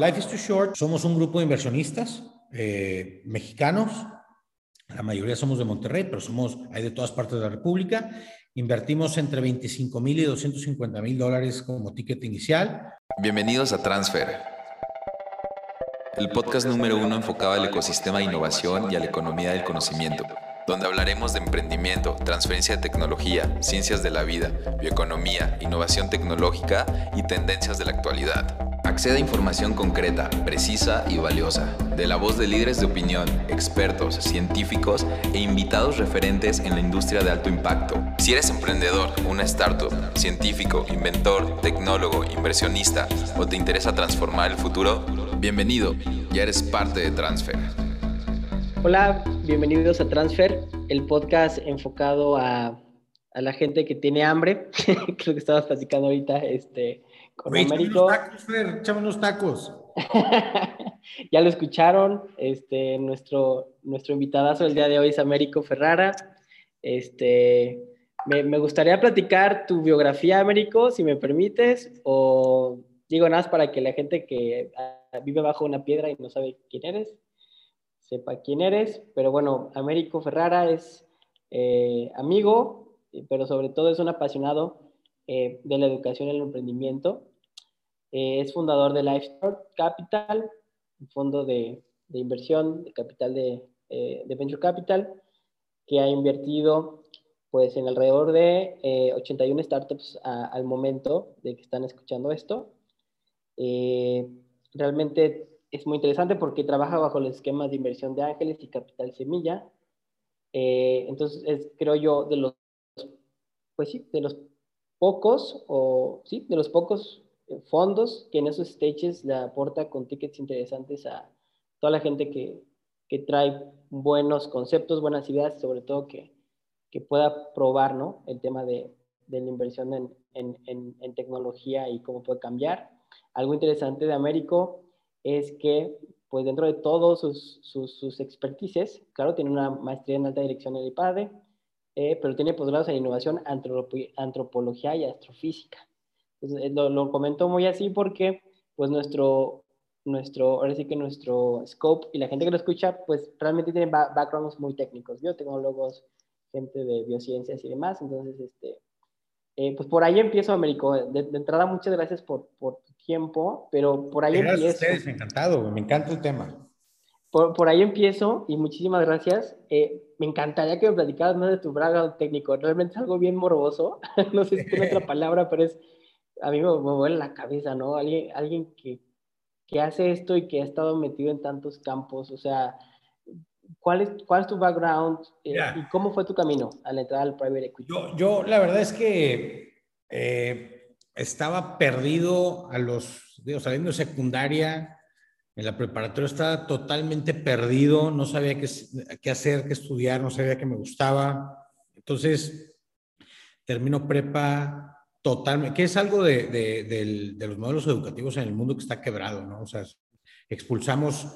Life is Too Short, somos un grupo de inversionistas eh, mexicanos. La mayoría somos de Monterrey, pero somos, hay de todas partes de la República. Invertimos entre 25 mil y 250 mil dólares como ticket inicial. Bienvenidos a Transfer, el podcast número uno enfocado al ecosistema de innovación y a la economía del conocimiento donde hablaremos de emprendimiento, transferencia de tecnología, ciencias de la vida, bioeconomía, innovación tecnológica y tendencias de la actualidad. Acceda a información concreta, precisa y valiosa, de la voz de líderes de opinión, expertos, científicos e invitados referentes en la industria de alto impacto. Si eres emprendedor, una startup, científico, inventor, tecnólogo, inversionista o te interesa transformar el futuro, bienvenido, ya eres parte de Transfer. Hola, bienvenidos a Transfer, el podcast enfocado a, la gente que tiene hambre, creo que estabas platicando ahorita este, con Américo. tacos, Fer, unos tacos. ya lo escucharon, este, nuestro, nuestro invitadazo del día de hoy es Américo Ferrara. Este, me, me, gustaría platicar tu biografía, Américo, si me permites, o digo nada más para que la gente que ah, vive bajo una piedra y no sabe quién eres, sepa quién eres, pero bueno, Américo Ferrara es eh, amigo, pero sobre todo es un apasionado eh, de la educación y el emprendimiento. Eh, es fundador de Lifestore Capital, un fondo de, inversión, de capital de, Venture Capital, que ha invertido pues en alrededor de 81 startups al momento de que están escuchando esto. realmente es muy interesante porque trabaja bajo los esquemas de inversión de ángeles y capital semilla. Eh, entonces, es, creo yo, de los, pues sí, de los pocos, o sí, de los pocos eh, fondos que en esos stages le aporta con tickets interesantes a toda la gente que, que trae buenos conceptos, buenas ideas, sobre todo que, que pueda probar ¿no? el tema de, de la inversión en, en, en, tecnología y cómo puede cambiar. Algo interesante de Américo es que, pues dentro de todos sus, sus, sus claro, tiene una maestría en alta dirección en el IPADE, eh, pero tiene posgrados en innovación, antropología y astrofísica. Entonces, eh, lo, lo comento muy así porque, pues nuestro, nuestro, ahora sí que nuestro scope y la gente que lo escucha, pues realmente tiene backgrounds muy técnicos, biotecnólogos, gente de biociencias y demás. Entonces, este, eh, pues por ahí empiezo, Américo. De, entrada, muchas gracias por, por, tu tiempo, pero por ahí gracias empiezo. A ustedes, encantado, me encanta el tema. Por, por ahí empiezo y muchísimas gracias. Eh, me encantaría que me platicaras más de tu background técnico. Realmente es algo bien morboso. no sé si tiene otra palabra, pero es, a mí me, me vuela la cabeza, ¿no? Alguien, alguien que, que hace esto y que ha estado metido en tantos campos. O sea, ¿Cuál es, ¿Cuál es tu background eh, y cómo fue tu camino al entrar al private equity? Yo, yo la verdad es que eh, estaba perdido a los, digo, saliendo de secundaria, en la preparatoria estaba totalmente perdido, no sabía qué, qué hacer, qué estudiar, no sabía qué me gustaba. Entonces, termino prepa totalmente, que es algo de, de, de los modelos educativos en el mundo que está quebrado, ¿no? O sea, expulsamos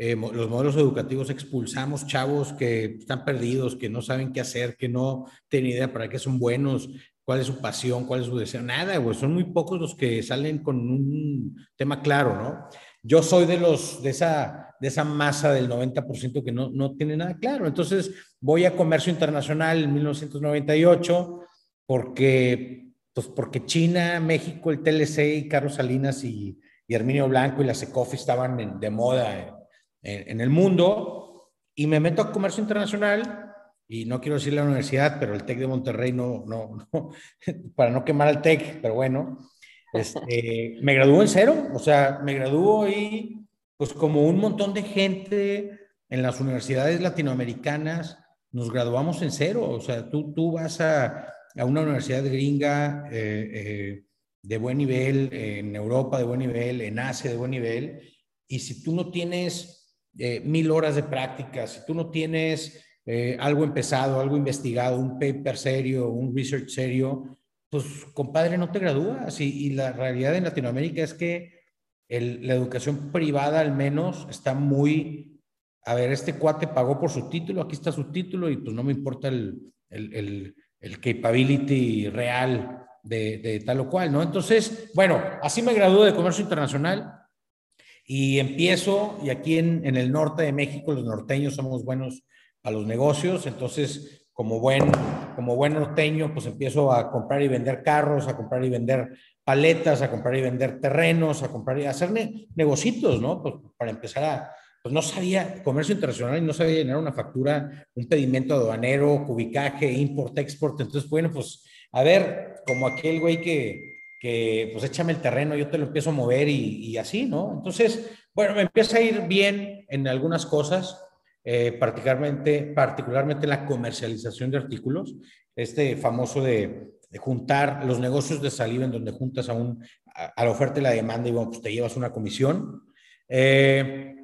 eh, los modelos educativos expulsamos chavos que están perdidos, que no saben qué hacer, que no tienen idea para qué son buenos, cuál es su pasión, cuál es su deseo. Nada, güey, son muy pocos los que salen con un tema claro, ¿no? Yo soy de los, de esa, de esa masa del 90% que no, no tiene nada claro. Entonces voy a comercio internacional en 1998 porque, pues porque China, México, el TLC y Carlos Salinas y, y Herminio Blanco y la Secofi estaban de moda en, el mundo. Y me meto a comercio internacional y no quiero decir la universidad, pero el TEC de Monterrey no, no, no para no quemar al TEC, pero bueno, este, me graduó en cero, o sea, me graduó y pues como un montón de gente en las universidades latinoamericanas, nos graduamos en cero, o sea, tú, tú vas a, a una universidad gringa eh, eh, de buen nivel, en Europa de buen nivel, en Asia de buen nivel, y si tú no tienes eh, mil horas de práctica, si tú no tienes eh, algo empezado, algo investigado, un paper serio, un research serio, pues compadre, no te gradúas. Y, la realidad en Latinoamérica es que la educación privada al menos está muy, a ver, este cuate pagó por su título, aquí está su título y pues no me importa el, capability real de, tal o cual, ¿no? Entonces, bueno, así me gradué de comercio internacional Y empiezo, y aquí en, el norte de México, los norteños somos buenos a los negocios, entonces como buen, como buen norteño, pues empiezo a comprar y vender carros, a comprar y vender paletas, a comprar y vender terrenos, a comprar y hacer negocios, ¿no? Pues para empezar a, pues no sabía comercio internacional y no sabía llenar una factura, un pedimento aduanero, cubicaje, import, export. Entonces, bueno, pues a ver, como aquel güey que, que pues échame el terreno, yo te lo empiezo a mover y, y así, ¿no? Entonces, bueno, me empieza a ir bien en algunas cosas eh, particularmente, particularmente la comercialización de artículos, este famoso de, juntar los negocios de saliva en donde juntas a, un, a, la oferta y la demanda y bueno, pues te llevas una comisión. Eh,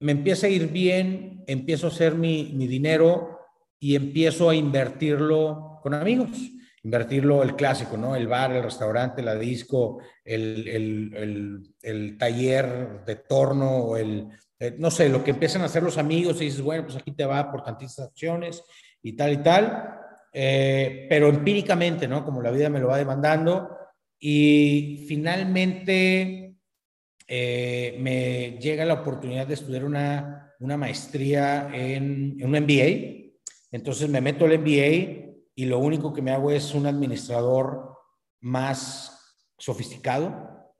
me empieza a ir bien, empiezo a hacer mi, mi dinero y empiezo a invertirlo con amigos invertirlo el clásico, ¿no? El bar, el restaurante, la disco, el, el, el, el taller de torno el, eh, no sé, lo que empiezan a hacer los amigos y dices, bueno, pues aquí te va por tantas acciones y tal y tal, eh, pero empíricamente, ¿no? Como la vida me lo va demandando y finalmente eh, me llega la oportunidad de estudiar una, una maestría en, un MBA, entonces me meto al MBA y lo único que me hago es un administrador más sofisticado,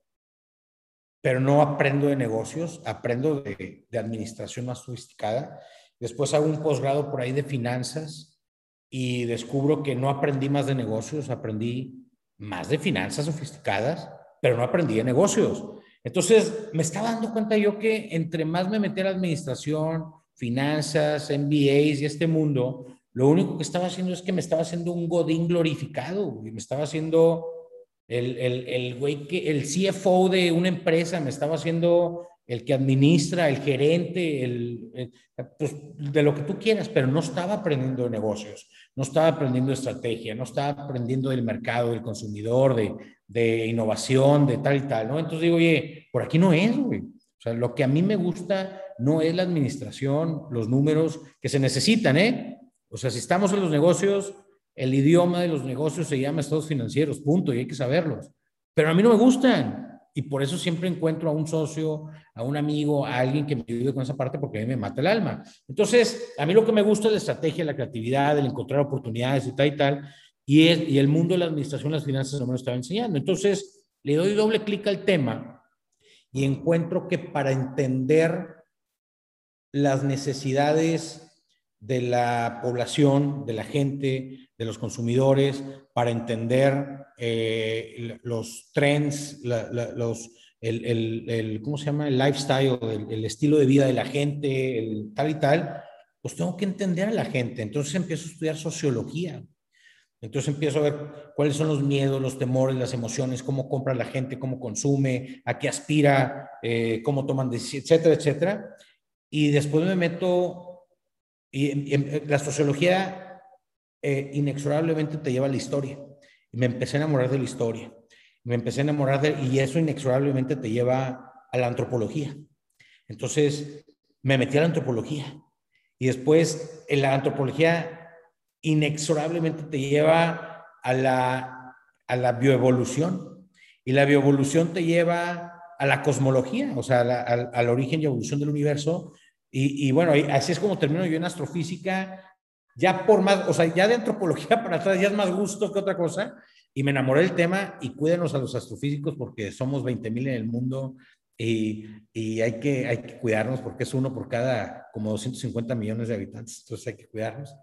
pero no aprendo de negocios, aprendo de, administración más sofisticada. Después hago un posgrado por ahí de finanzas y descubro que no aprendí más de negocios, aprendí más de finanzas sofisticadas, pero no aprendí de negocios. Entonces me estaba dando cuenta yo que entre más me metí a la administración, finanzas, MBAs y este mundo, lo único que estaba haciendo es que me estaba haciendo un godín glorificado y me estaba haciendo el, el, el güey que, el CFO de una empresa me estaba haciendo el que administra, el gerente, el, pues, de lo que tú quieras, pero no estaba aprendiendo de negocios, no estaba aprendiendo estrategia, no estaba aprendiendo del mercado, del consumidor, de, de innovación, de tal y tal, ¿no? Entonces digo, oye, por aquí no es, güey. O sea, lo que a mí me gusta no es la administración, los números que se necesitan, ¿eh? O sea, si estamos en los negocios, el idioma de los negocios se llama estados financieros, punto, y hay que saberlos. Pero a mí no me gustan. Y por eso siempre encuentro a un socio, a un amigo, a alguien que me ayude con esa parte porque a mí me mata el alma. Entonces, a mí lo que me gusta es la estrategia, la creatividad, el encontrar oportunidades y tal y tal. Y, es, y el mundo de la administración, las finanzas no me lo estaba enseñando. Entonces, le doy doble clic al tema y encuentro que para entender las necesidades de la población, de la gente, de los consumidores, para entender eh, los trends, los, el, ¿cómo se llama? El lifestyle, el, estilo de vida de la gente, el tal y tal, pues tengo que entender a la gente. Entonces empiezo a estudiar sociología. Entonces empiezo a ver cuáles son los miedos, los temores, las emociones, cómo compra la gente, cómo consume, a qué aspira, eh, cómo toman etcétera, etcétera. Y después me meto y, eh, la sociología eh, inexorablemente te lleva a la historia. Y me empecé a enamorar de la historia. Me empecé a enamorar de, y eso inexorablemente te lleva a la antropología. Entonces, me metí a la antropología. Y después, en la antropología inexorablemente te lleva a la, a la bioevolución. Y la bioevolución te lleva a la cosmología, o sea, al origen y evolución del universo, y, bueno, así es como termino yo en astrofísica, ya por más, o sea, ya de antropología para atrás ya es más gusto que otra cosa, y me enamoré del tema y cuídenos a los astrofísicos porque somos 20 mil en el mundo y, y, hay, que, hay que cuidarnos porque es uno por cada como 250 millones de habitantes, entonces hay que cuidarnos.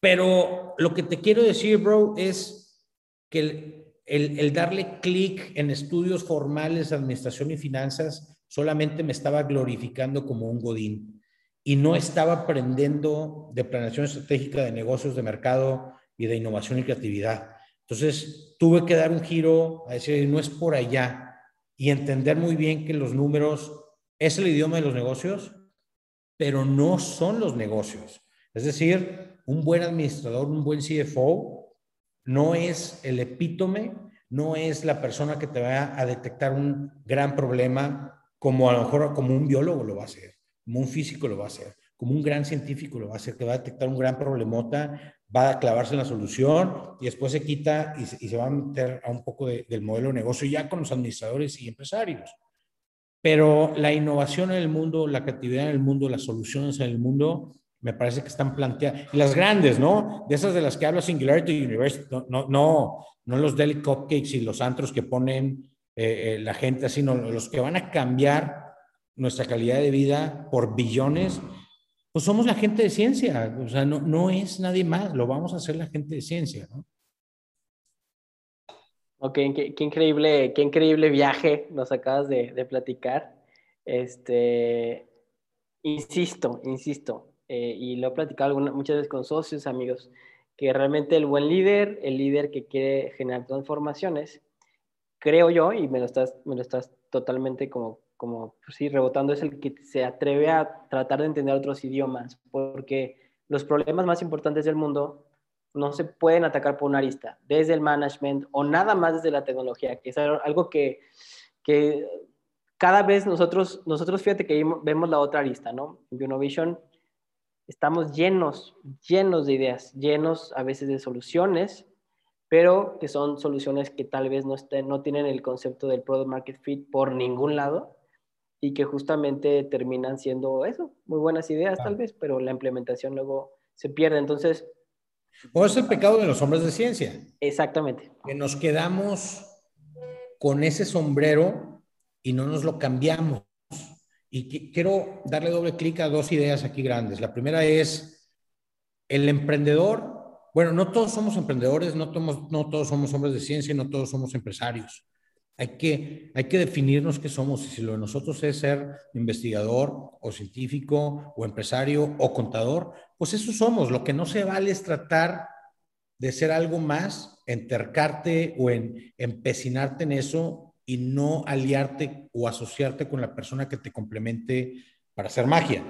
Pero lo que te quiero decir, bro, es que el, el, el darle clic en estudios formales, administración y finanzas, solamente me estaba glorificando como un godín y no estaba aprendiendo de planeación estratégica de negocios, de mercado y de innovación y creatividad. Entonces tuve que dar un giro a decir, no es por allá y entender muy bien que los números es el idioma de los negocios, pero no son los negocios. Es decir, un buen administrador, un buen CFO, no es el epítome, no es la persona que te va a detectar un gran problema como a lo mejor como un biólogo lo va a hacer, como un físico lo va a hacer, como un gran científico lo va a hacer, que va a detectar un gran problemota, va a clavarse en la solución y después se quita y se, va a meter a un poco del modelo de negocio ya con los administradores y empresarios. pero la innovación en el mundo, la creatividad en el mundo, las soluciones en el mundo, me parece que están planteadas. Las grandes, ¿no? De esas de las que habla Singularity University, no, no, no, no los Deli Cupcakes y los antros que ponen eh, eh, la gente, sino los que van a cambiar nuestra calidad de vida por billones, pues somos la gente de ciencia, o sea, no, no es nadie más, lo vamos a hacer la gente de ciencia, ¿no? Ok, qué, increíble, qué increíble viaje nos acabas de, de platicar. Este, insisto, insisto, eh, y lo he platicado muchas veces con socios, amigos, que realmente el buen líder, el líder que quiere generar transformaciones, creo yo, y me lo estás, me lo estás totalmente como, como pues sí, rebotando, es el que se atreve a tratar de entender otros idiomas, porque los problemas más importantes del mundo no se pueden atacar por una arista, desde el management o nada más desde la tecnología, que es algo que, que cada vez nosotros, nosotros fíjate que vemos la otra arista, ¿no? Innovation estamos llenos, llenos de ideas, llenos a veces de soluciones, pero que son soluciones que tal vez no, estén, no tienen el concepto del product market fit por ningún lado y que justamente terminan siendo eso, muy buenas ideas tal vez, pero la implementación luego se pierde. Entonces... O es el pecado de los hombres de ciencia. Exactamente. Que nos quedamos con ese sombrero y no nos lo cambiamos. Y quiero darle doble clic a dos ideas aquí grandes. La primera es el emprendedor. Bueno, no todos somos emprendedores, no, todos, no todos somos hombres de ciencia, no todos somos empresarios. Hay que, hay que definirnos qué somos. Y si lo de nosotros es ser investigador o científico o empresario o contador, pues eso somos. Lo que no se vale es tratar de ser algo más, entercarte o en empecinarte en eso y no aliarte o asociarte con la persona que te complemente para hacer magia.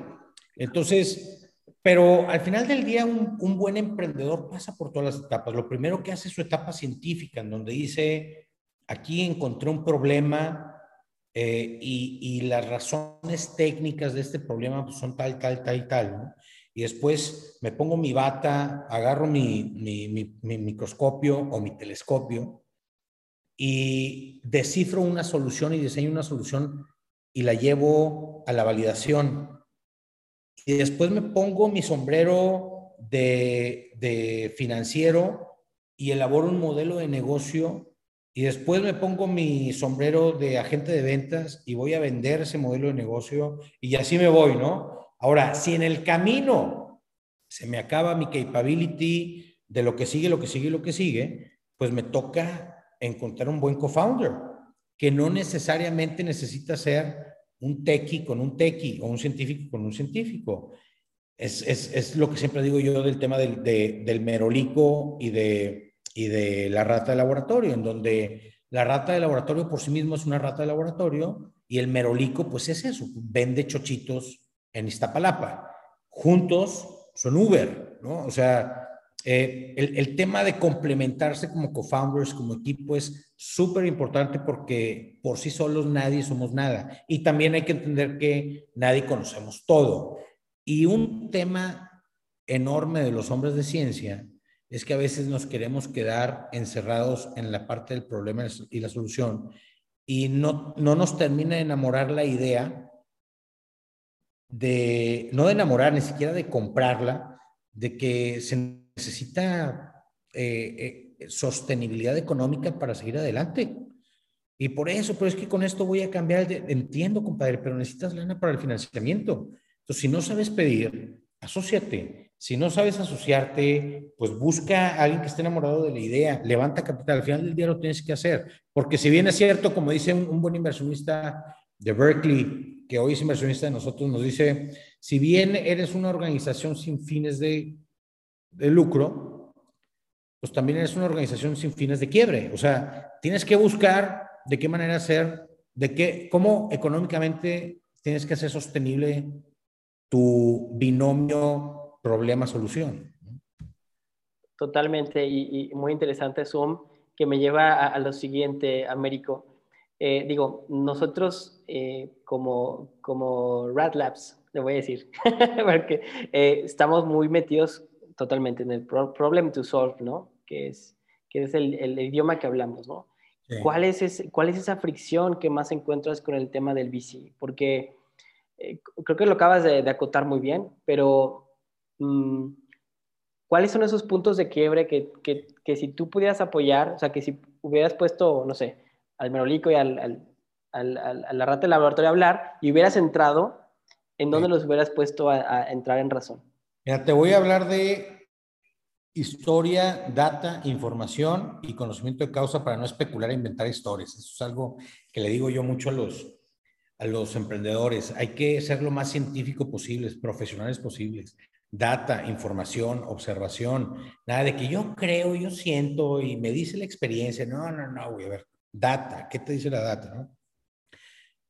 Entonces, pero al final del día un, buen emprendedor pasa por todas las etapas. Lo primero que hace es su etapa científica, en donde dice, aquí encontré un problema eh, y, las razones técnicas de este problema pues, son tal, tal, tal y tal. Y después me pongo mi bata, agarro mi, mi microscopio o mi telescopio y descifro una solución y diseño una solución y la llevo a la validación. Y después me pongo mi sombrero de, financiero y elaboro un modelo de negocio y después me pongo mi sombrero de agente de ventas y voy a vender ese modelo de negocio y así me voy, ¿no? Ahora, si en el camino se me acaba mi capability de lo que sigue, lo que sigue, lo que sigue, pues me toca encontrar un buen co-founder, que no necesariamente necesita ser un techie con un techie o un científico con un científico. Es, es, es lo que siempre digo yo del tema del, del merolico y de, y de la rata de laboratorio, en donde la rata de laboratorio por sí mismo es una rata de laboratorio y el merolico pues es eso, vende chochitos en Iztapalapa. Juntos son Uber, ¿no? O sea, eh, el, tema de complementarse como co-founders, como equipo, es súper importante porque por sí solos nadie somos nada. Y también hay que entender que nadie conocemos todo. Y un tema enorme de los hombres de ciencia es que a veces nos queremos quedar encerrados en la parte del problema y la solución y no, no nos termina de enamorar la idea de, no de enamorar, ni siquiera de comprarla, de que se necesita eh, eh, sostenibilidad económica para seguir adelante. Y por eso, pero es que con esto voy a cambiar, entiendo, compadre, pero necesitas lana para el financiamiento. Entonces, si no sabes pedir, asóciate. Si no sabes asociarte, pues busca a alguien que esté enamorado de la idea, levanta capital. Al final del día lo tienes que hacer. Porque si bien es cierto, como dice un, buen inversionista de Berkeley, que hoy es inversionista de nosotros, nos dice, si bien eres una organización sin fines de de lucro, pues también es una organización sin fines de quiebre. O sea, tienes que buscar de qué manera hacer, de qué, cómo económicamente tienes que hacer sostenible tu binomio problema-solución. Totalmente, y, muy interesante Zoom, que me lleva a, lo siguiente, Américo. Eh, digo, nosotros eh, como, como Rad Labs, le voy a decir, porque eh, estamos muy metidos totalmente en el problem to solve, ¿no? Que es, que es el, el, idioma que hablamos, ¿no? ¿cuál, es ¿cuál es esa fricción que más encuentras con el tema del VC? Porque eh, creo que lo acabas de, acotar muy bien, pero mm, ¿cuáles son esos puntos de quiebre que, que, que, si tú pudieras apoyar, o sea, que si hubieras puesto, no sé, al Merolico y al, al, al, a la rata del laboratorio a hablar y hubieras entrado, ¿en dónde los hubieras puesto a, a entrar en razón? Mira, te voy a hablar de historia, data, información y conocimiento de causa para no especular e inventar historias. Eso es algo que le digo yo mucho a los, a los emprendedores. Hay que ser lo más científico posible, profesionales posibles. Data, información, observación. Nada de que yo creo, yo siento y me dice la experiencia. No, no, no, voy a ver. Data, ¿qué te dice la data?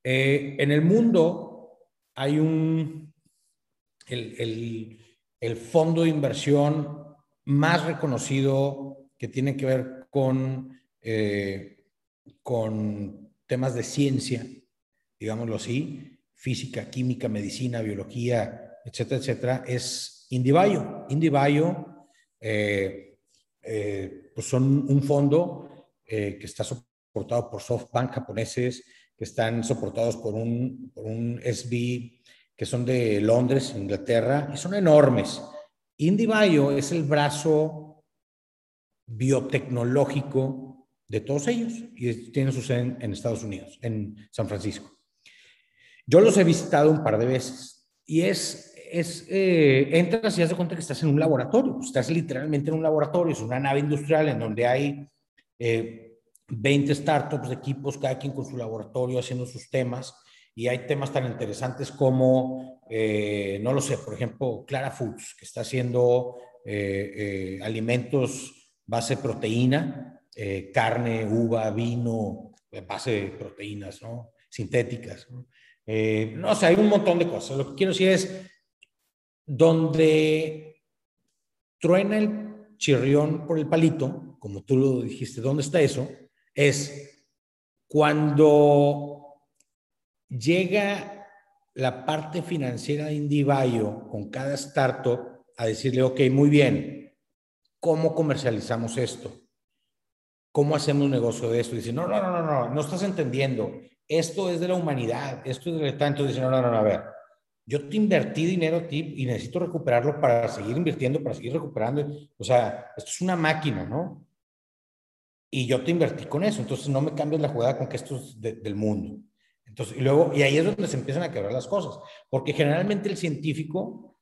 Eh, en el mundo hay un, el, el fondo de inversión más reconocido que tiene que ver con, eh, con temas de ciencia, digámoslo así, física, química, medicina, biología, etcétera, etcétera, es Indivayo. Indivayo eh, eh, pues son un fondo que está soportado por SoftBank japoneses, que están soportados por un, por un SB, que son de Londres, Inglaterra, y son enormes. IndieBio es el brazo biotecnológico de todos ellos y tienen su sede en, Estados Unidos, en San Francisco. Yo los he visitado un par de veces y es, es eh, entras y das de cuenta que estás en un laboratorio, estás literalmente en un laboratorio, es una nave industrial en donde hay 20 eh, startups de equipos, cada quien con su laboratorio haciendo sus temas y hay temas tan interesantes como, eh, no lo sé, por ejemplo, Clara Foods, que está haciendo eh, eh, alimentos base proteína, carne, uva, vino, base de proteínas, ¿no? Sintéticas. ¿no? no sé, hay un montón de cosas. Lo que quiero decir es, donde truena el chirrión por el palito, como tú lo dijiste, ¿dónde está eso? Es cuando llega la parte financiera de Indivayo con cada startup a decirle, ok, muy bien, ¿cómo comercializamos esto? ¿Cómo hacemos negocio de esto? Y dice, no, no, no, no, no, no estás entendiendo. Esto es de la humanidad, esto es de tanto. Dice, no, no, no, a ver, yo te invertí dinero a ti y necesito recuperarlo para seguir invirtiendo, para seguir recuperando. O sea, esto es una máquina, ¿no? Y yo te invertí con eso, entonces no me cambies la jugada con que esto es del mundo. Entonces, y luego, y ahí es donde se empiezan a quebrar las cosas, porque generalmente el científico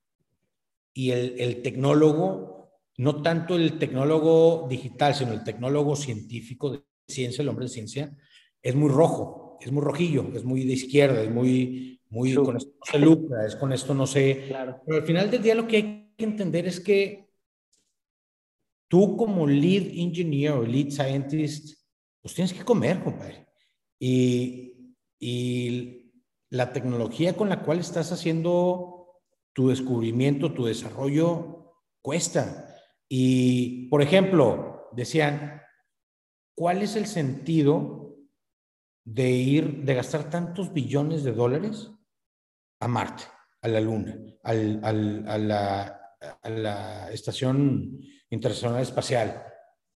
y el, el tecnólogo, no tanto el tecnólogo digital, sino el tecnólogo científico de ciencia, el hombre de ciencia, es muy rojo, es muy rojillo, es muy de izquierda, es muy, muy, con esto no se lucra, es con esto no se... Claro. Pero al final del día lo que hay que entender es que tú como lead engineer o lead scientist, pues tienes que comer, compadre. Y, y la tecnología con la cual estás haciendo tu descubrimiento, tu desarrollo, cuesta. Y, por ejemplo, decían, ¿cuál es el sentido de ir, de gastar tantos billones de dólares a Marte, a la Luna, a, la, Estación Internacional Espacial?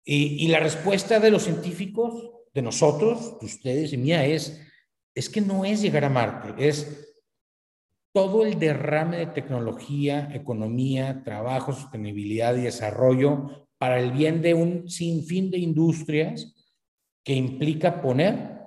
Y, y la respuesta de los científicos, de nosotros, de ustedes y mía, es, es que no es llegar a Marte, es todo el derrame de tecnología, economía, trabajo, sostenibilidad y desarrollo para el bien de un sinfín de industrias que implica poner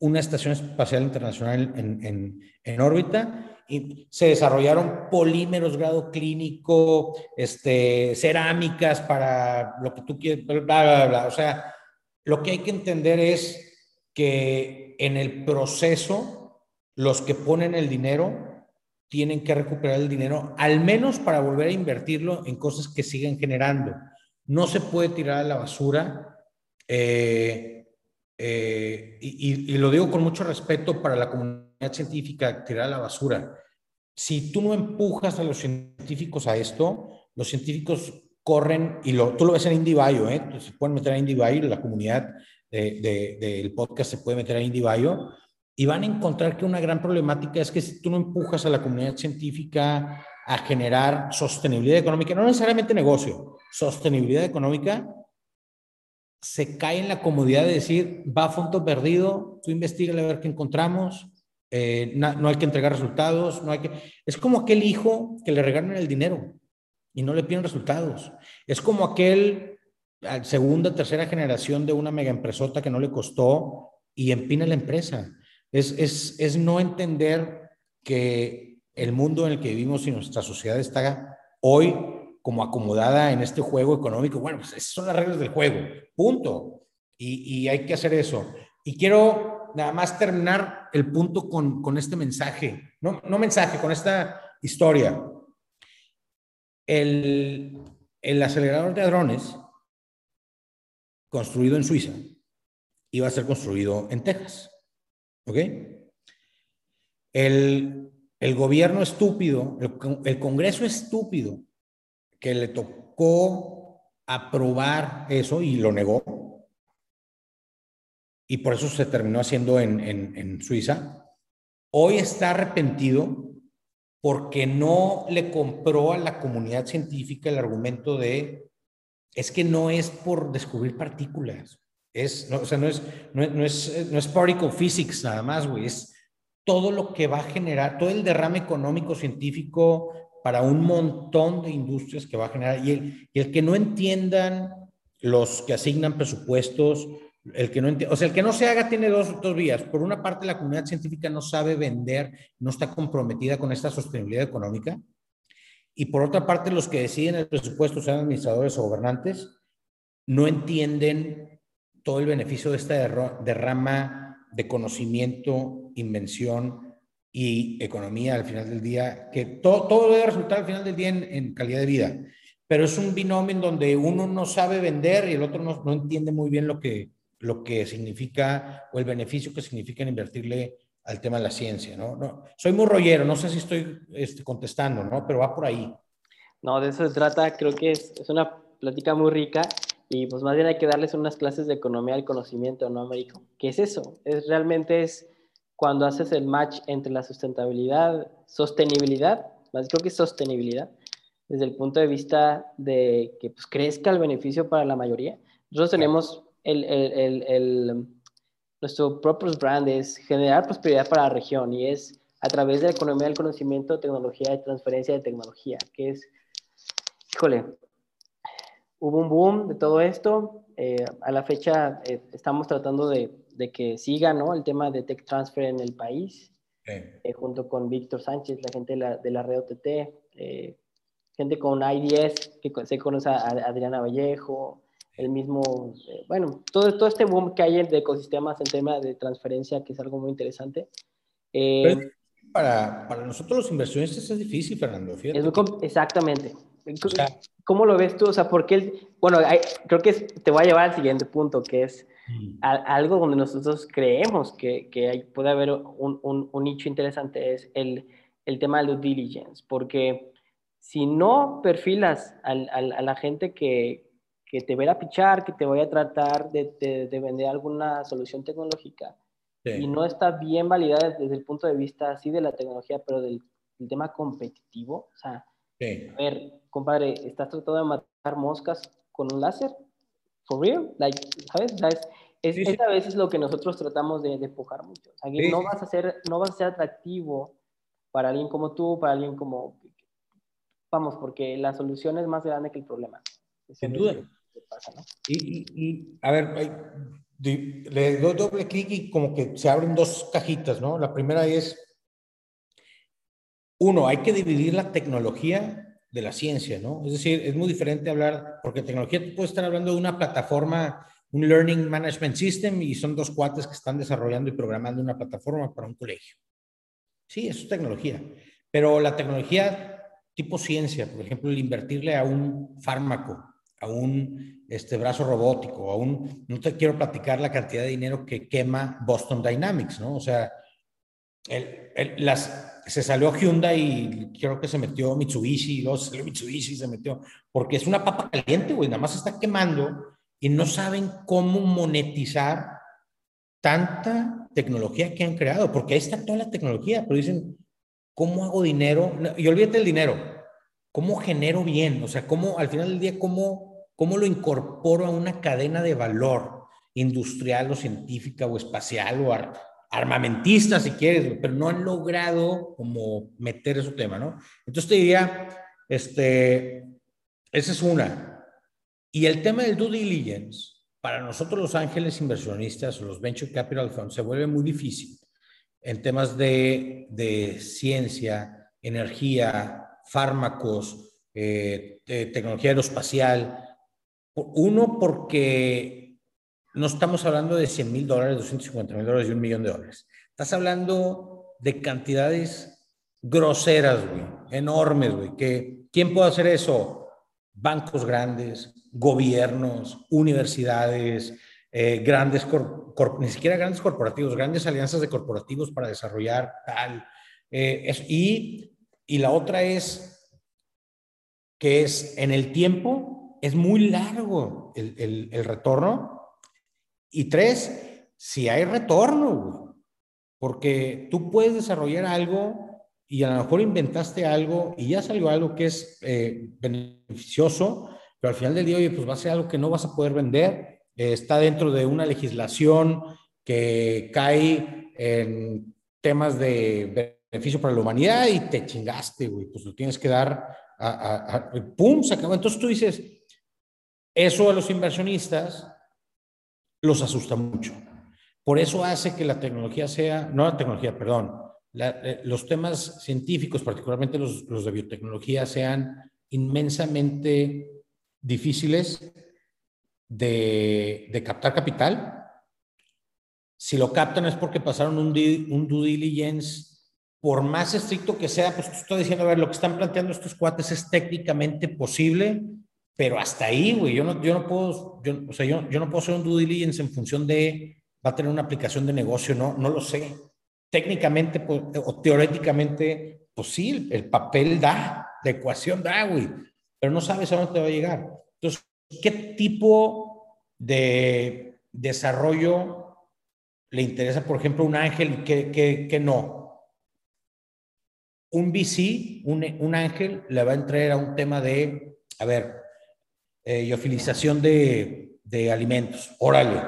una estación espacial internacional en, órbita y se desarrollaron polímeros grado clínico, este, cerámicas para lo que tú quieras, bla, bla, bla. O sea, lo que hay que entender es que en el proceso los que ponen el dinero tienen que recuperar el dinero, al menos para volver a invertirlo en cosas que siguen generando. No se puede tirar a la basura, eh, eh, y, y, lo digo con mucho respeto para la comunidad científica, tirar a la basura. Si tú no empujas a los científicos a esto, los científicos corren, y lo, tú lo ves en IndieBio, ¿eh? se pueden meter en IndieBio, la comunidad del podcast se puede meter a IndieBio y van a encontrar que una gran problemática es que si tú no empujas a la comunidad científica a generar sostenibilidad económica, no necesariamente negocio, sostenibilidad económica, se cae en la comodidad de decir, va a fondo perdido, tú investiga a ver qué encontramos, eh, no, hay que entregar resultados, no hay que... Es como aquel hijo que le regalan el dinero y no le piden resultados. Es como aquel segunda, tercera generación de una mega empresota que no le costó y empina la empresa. Es, es, es no entender que el mundo en el que vivimos y nuestra sociedad está hoy como acomodada en este juego económico. Bueno, pues esas son las reglas del juego, punto. Y, y hay que hacer eso. Y quiero nada más terminar el punto con, con este mensaje, no, no, mensaje, con esta historia. El, el acelerador de hadrones, construido en Suiza, iba a ser construido en Texas. ¿Ok? El, el gobierno estúpido, el, Congreso estúpido, que le tocó aprobar eso y lo negó, y por eso se terminó haciendo en, en, Suiza, hoy está arrepentido porque no le compró a la comunidad científica el argumento de es que no es por descubrir partículas, es, no, o sea, no es, no, no, es, no es particle physics nada más, güey, es todo lo que va a generar, todo el derrame económico científico para un montón de industrias que va a generar. Y el, y el que no entiendan los que asignan presupuestos, el que no o sea, el que no se haga tiene dos, dos vías. Por una parte, la comunidad científica no sabe vender, no está comprometida con esta sostenibilidad económica. Y por otra parte, los que deciden el presupuesto, sean administradores o gobernantes, no entienden todo el beneficio de esta derrama de conocimiento, invención y economía al final del día, que todo, todo debe resultar al final del día en, en calidad de vida. Pero es un binomio en donde uno no sabe vender y el otro no, no entiende muy bien lo que, lo que significa o el beneficio que significa invertirle al tema de la ciencia, ¿no? no soy muy rollero, no sé si estoy este, contestando, ¿no? Pero va por ahí. No, de eso se trata, creo que es, es, una plática muy rica y pues más bien hay que darles unas clases de economía del conocimiento, ¿no, Américo? ¿Qué es eso? Es realmente es cuando haces el match entre la sustentabilidad, sostenibilidad, más creo que es sostenibilidad, desde el punto de vista de que pues, crezca el beneficio para la mayoría. Nosotros tenemos el, el, el, nuestro propio brand es generar prosperidad para la región y es a través de la economía del conocimiento, tecnología y transferencia de tecnología, que es, híjole, hubo un boom de todo esto. Eh, a la fecha eh, estamos tratando de, de, que siga ¿no? el tema de tech transfer en el país, eh, junto con Víctor Sánchez, la gente de la, de la red OTT, gente con IDS, que se conoce a Adriana Vallejo, el mismo, eh, bueno, todo, todo este boom que hay de ecosistemas en tema de transferencia, que es algo muy interesante. Eh, para, para, nosotros los inversionistas es difícil, Fernando. exactamente. ¿Cómo lo ves tú? O sea, porque, bueno, creo que te voy a llevar al siguiente punto, que es mm. algo donde nosotros creemos que, que hay, puede haber un, un, un, nicho interesante, es el, el tema de due diligence, porque si no perfilas al, al, a la gente que, que te voy a pichar, que te voy a tratar de, de, vender alguna solución tecnológica y no está bien validada desde el punto de vista así de la tecnología, pero del, tema competitivo. O sea, a ver, compadre, ¿estás tratando de matar moscas con un láser? ¿For real? Like, ¿Sabes? Es, sí, esta vez es lo que nosotros tratamos de, de empujar mucho. O sea, que no, vas a ser, no vas a ser atractivo para alguien como tú, para alguien como... Vamos, porque la solución es más grande que el problema. Sin duda. Y, a ver, le doy doble clic y como que se abren dos cajitas, ¿no? La primera es, uno, hay que dividir la tecnología de la ciencia, ¿no? Es decir, es muy diferente hablar, porque tecnología tú puedes estar hablando de una plataforma, un Learning Management System, y son dos cuates que están desarrollando y programando una plataforma para un colegio. Sí, eso es tecnología. Pero la tecnología tipo ciencia, por ejemplo, el invertirle a un fármaco, a un este, brazo robótico, a un, no te quiero platicar la cantidad de dinero que quema Boston Dynamics, ¿no? O sea, el, el, las, se salió Hyundai y creo que se metió Mitsubishi, y luego se salió Mitsubishi se metió, porque es una papa caliente, güey, nada más está quemando y no saben cómo monetizar tanta tecnología que han creado, porque ahí está toda la tecnología, pero dicen, ¿cómo hago dinero? Y olvídate el dinero, ¿cómo genero bien? O sea, ¿cómo al final del día, cómo ¿cómo lo incorporo a una cadena de valor industrial o científica o espacial o armamentista, si quieres, pero no han logrado como meter ese tema, ¿no? Entonces te diría, este, esa es una. Y el tema del due diligence, para nosotros los ángeles inversionistas o los venture capital funds, se vuelve muy difícil en temas de, de ciencia, energía, fármacos, eh, tecnología aeroespacial. Uno, porque no estamos hablando de 100 mil dólares, 250 mil dólares y un millón de dólares. Estás hablando de cantidades groseras, güey, enormes, güey. Que, ¿Quién puede hacer eso? Bancos grandes, gobiernos, universidades, eh, grandes, ni siquiera grandes corporativos, grandes alianzas de corporativos para desarrollar tal. Eh, y, y la otra es que es en el tiempo, es muy largo el, el, retorno. Y tres, si hay retorno, porque tú puedes desarrollar algo y a lo mejor inventaste algo y ya salió algo que es eh, beneficioso, pero al final del día, oye, pues va a ser algo que no vas a poder vender eh, está dentro de una legislación que cae en temas de beneficio para la humanidad y te chingaste, güey, pues lo tienes que dar a, ¡pum! Se acabó. Entonces tú dices, eso a los inversionistas los asusta mucho. Por eso hace que la tecnología sea, no la tecnología, perdón, eh, los temas científicos, particularmente los, de biotecnología, sean inmensamente difíciles de, captar capital. Si lo captan es porque pasaron un, un due diligence por más estricto que sea, pues estoy diciendo, a ver, lo que están planteando estos cuates es técnicamente posible, pero hasta ahí, güey, yo no, yo no puedo, yo, o sea, yo, yo, no puedo hacer un due diligence en función de, va a tener una aplicación de negocio, no, no lo sé. Técnicamente pues, o teóricamente, pues sí, el papel da, la ecuación da, güey, pero no sabes a dónde te va a llegar. Entonces, ¿qué tipo de desarrollo le interesa, por ejemplo, un ángel y qué, no? Un VC, un, ángel, le va a entrar a un tema de, a ver, eh, de, de alimentos. Órale,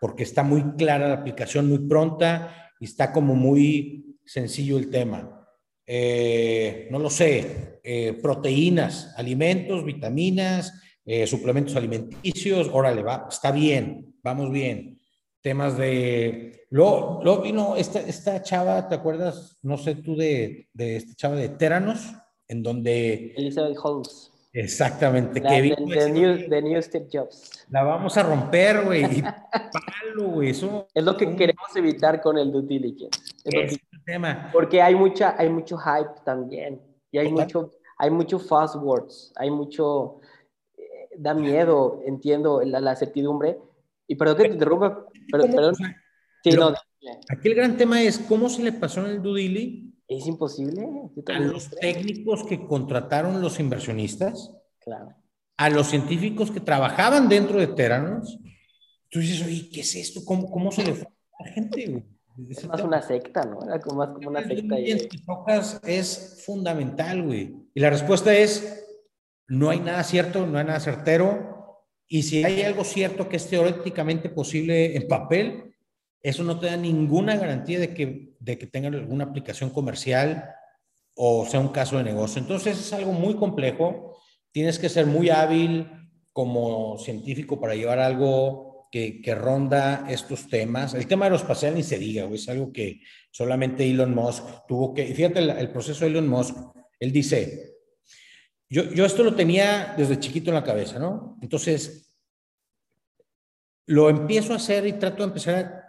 porque está muy clara la aplicación, muy pronta y está como muy sencillo el tema. Eh, no lo sé, eh, proteínas, alimentos, vitaminas, suplementos alimenticios, órale, va, está bien, vamos bien. Temas de... Luego, luego vino esta, esta chava, ¿te acuerdas? No sé tú de, de esta chava de Teranos, en donde... Elizabeth Holmes. Exactamente. La, que de, new, de New Step Jobs. La vamos a romper, güey. palo, güey. Eso, es lo que queremos evitar con el due diligence. Es, el tema. Porque hay, mucha, hay mucho hype también. Y hay mucho, hay mucho fast words. Hay mucho da miedo, entiendo la, certidumbre. Y perdón que te interrumpa, pero, perdón. Sí, no, aquí el gran tema es cómo se le pasó en el Dudili. Es imposible. A los técnicos que contrataron los inversionistas. Claro. A los científicos que trabajaban dentro de Teranos. Tú dices, oye, ¿qué es esto? ¿Cómo, cómo se le fue a la gente? Es más una secta, ¿no? Era como más como una secta. Y... Es fundamental, güey. Y la respuesta es, no hay nada cierto, no hay nada certero. Y si hay algo cierto que es teóricamente posible en papel, eso no te da ninguna garantía de que, de que tengan alguna aplicación comercial o sea un caso de negocio. Entonces es algo muy complejo. Tienes que ser muy hábil como científico para llevar algo que, que ronda estos temas. El tema aeroespacial ni se diga, es algo que solamente Elon Musk tuvo que... Fíjate el, el proceso de Elon Musk. Él dice, yo, yo esto lo tenía desde chiquito en la cabeza, ¿no? Entonces, lo empiezo a hacer y trato de empezar a,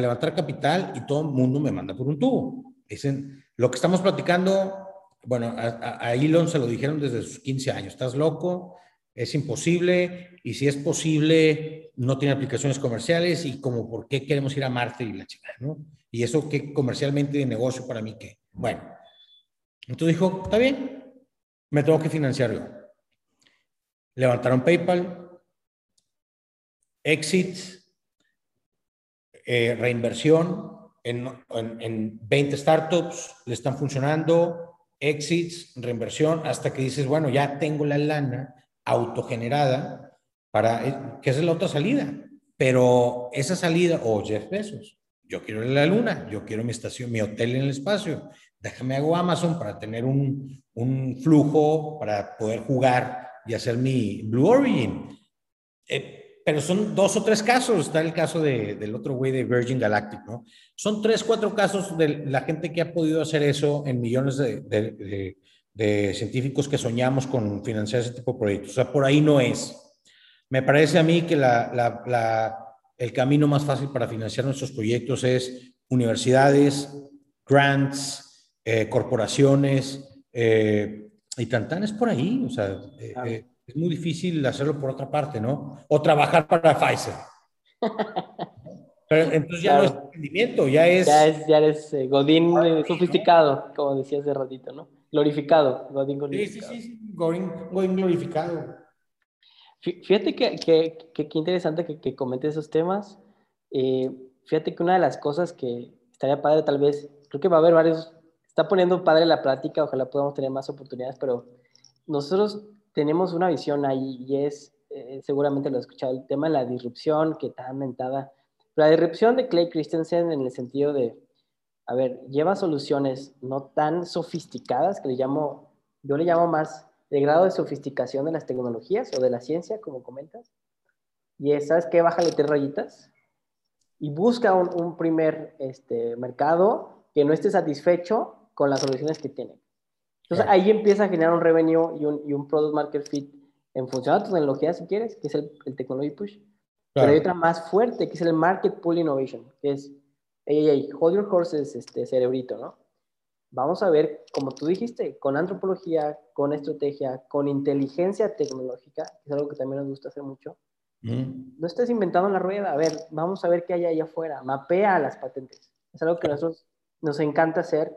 levantar capital y todo el mundo me manda por un tubo. Dicen, lo que estamos platicando, bueno, a, a, Elon se lo dijeron desde sus 15 años, estás loco, es imposible, y si es posible, no tiene aplicaciones comerciales, y como, ¿por qué queremos ir a Marte y la chica, no? Y eso que comercialmente de negocio para mí, ¿qué? Bueno, entonces dijo, está bien, me tengo que financiarlo. Levantaron PayPal, exit, eh, reinversión en, en, 20 startups, le están funcionando, exits, reinversión, hasta que dices, bueno, ya tengo la lana autogenerada para, eh, que es la otra salida. Pero esa salida, o Jeff Bezos, yo quiero la luna, yo quiero mi estación, mi hotel en el espacio, déjame hago Amazon para tener un, un flujo para poder jugar y hacer mi Blue Origin. Eh, pero son dos o tres casos. Está el caso de, del otro güey de Virgin Galactic, ¿no? Son tres, cuatro casos de la gente que ha podido hacer eso en millones de, de, de científicos que soñamos con financiar ese tipo de proyectos. O sea, por ahí no es. Me parece a mí que la, la, la, el camino más fácil para financiar nuestros proyectos es universidades, grants, eh, corporaciones, eh, y tantan es por ahí. O sea, eh, eh es muy difícil hacerlo por otra parte, ¿no? O trabajar para Pfizer. Pero entonces ya no es emprendimiento, ya es... Ya, es, ya eres eh, Godín eh, sofisticado, como decía hace ratito, ¿no? Glorificado, Godín glorificado. Sí, sí, sí, Godín, Godín glorificado. Fíjate que, que, que, que interesante que, que comentes esos temas. Eh, fíjate que una de las cosas que estaría padre tal vez, creo que va a haber varios, está poniendo padre la plática, ojalá podamos tener más oportunidades, pero nosotros tenemos una visión ahí y es, eh, seguramente lo he escuchado, el tema de la disrupción que está aumentada. La disrupción de Clay Christensen en el sentido de, a ver, lleva soluciones no tan sofisticadas, que le llamo, yo le llamo más de grado de sofisticación de las tecnologías o de la ciencia, como comentas. Y es, ¿sabes qué? Bájale tres rayitas y busca un, un primer este, mercado que no esté satisfecho con las soluciones que tiene. Entonces ahí empieza a generar un revenue y un, y un product market fit en función de tu tecnología, si quieres, que es el, el technology push. Pero hay otra más fuerte, que es el market pull innovation, que es, hey, hey, hey, hold your horses, este cerebrito, ¿no? Vamos a ver, como tú dijiste, con antropología, con estrategia, con inteligencia tecnológica, que es algo que también nos gusta hacer mucho. Mm. No estés inventando la rueda. A ver, vamos a ver qué hay allá afuera. Mapea las patentes. Es algo que a nosotros nos encanta hacer.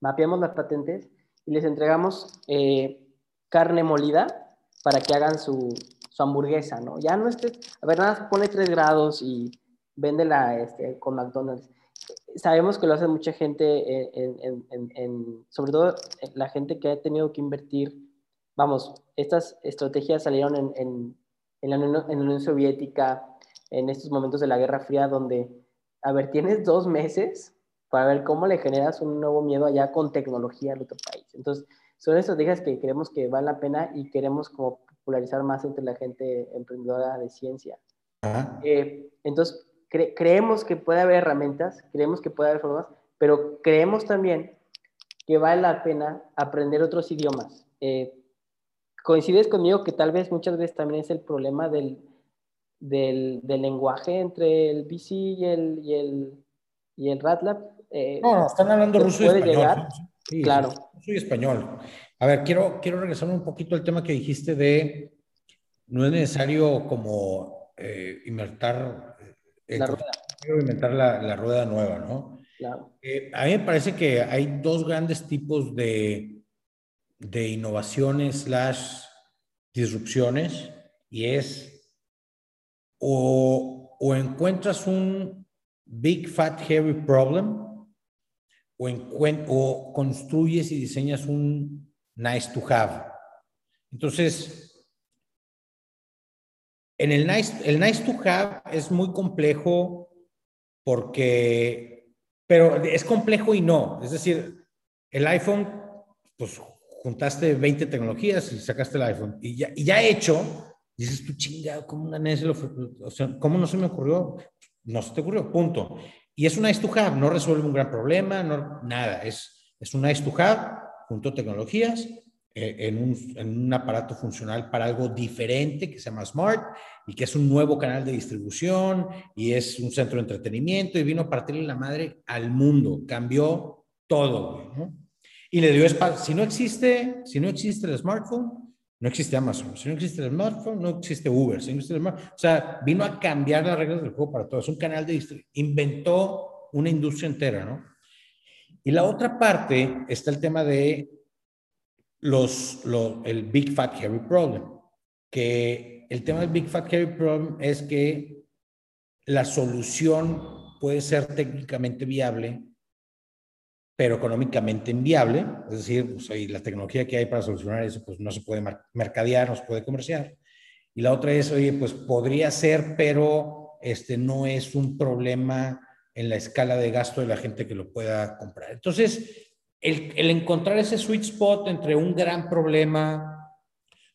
Mapeamos las patentes y les entregamos eh, carne molida para que hagan su, su, hamburguesa, ¿no? Ya no esté, a ver, nada, pone tres grados y véndela este, con McDonald's. Sabemos que lo hace mucha gente, en, en, en, sobre todo la gente que ha tenido que invertir. Vamos, estas estrategias salieron en, la, en la Unión Soviética, en estos momentos de la Guerra Fría, donde, a ver, tienes dos meses para ver cómo le generas un nuevo miedo allá con tecnología al otro país. Entonces, son estrategias que creemos que valen la pena y queremos como popularizar más entre la gente emprendedora de ciencia. Eh, entonces, creemos que puede haber herramientas, creemos que puede haber formas, pero creemos también que vale la pena aprender otros idiomas. Eh, coincides conmigo que tal vez muchas veces también es el problema del, del, del lenguaje entre el BC y el, y el, y el RATLAB eh, no, no, están hablando ruso y español. Llegar? claro. Ruso y español. A ver, quiero, quiero regresar un poquito al tema que dijiste de no es necesario como eh, inventar, eh, la rueda. inventar la, la, rueda nueva, ¿no? Claro. Eh, a mí me parece que hay dos grandes tipos de, de innovaciones slash disrupciones y es o, o encuentras un big fat hairy problem o, o construyes y diseñas un nice to have. Entonces, en el nice, el nice to have es muy complejo porque, pero es complejo y no. Es decir, el iPhone, pues juntaste 20 tecnologías y sacaste el iPhone y ya, y ya hecho, dices tú chingado, ¿cómo, una o sea, ¿cómo no se me ocurrió? No se te ocurrió, punto. Y es un nice to have, no resuelve un gran problema, no, nada, es, es un nice to have junto a tecnologías eh, en, un, en, un, aparato funcional para algo diferente que se llama Smart y que es un nuevo canal de distribución y es un centro de entretenimiento y vino a partirle la madre al mundo, cambió todo. Y le dio espacio, si no existe, si no existe el smartphone, no existe Amazon. Si no existe el smartphone, no existe Uber. No existe el o sea, vino a cambiar las reglas del juego para todos. Un canal de distribución. Inventó una industria entera, ¿no? Y la otra parte está el tema de los, el Big Fat Heavy Problem. Que el tema del Big Fat Heavy Problem es que la solución puede ser técnicamente viable, pero económicamente inviable, es decir, pues, la tecnología que hay para solucionar eso pues no se puede mercadear, no se puede comerciar. y la otra es, oye, pues podría ser, pero este no es un problema en la escala de gasto de la gente que lo pueda comprar. Entonces, el, el encontrar ese sweet spot entre un gran problema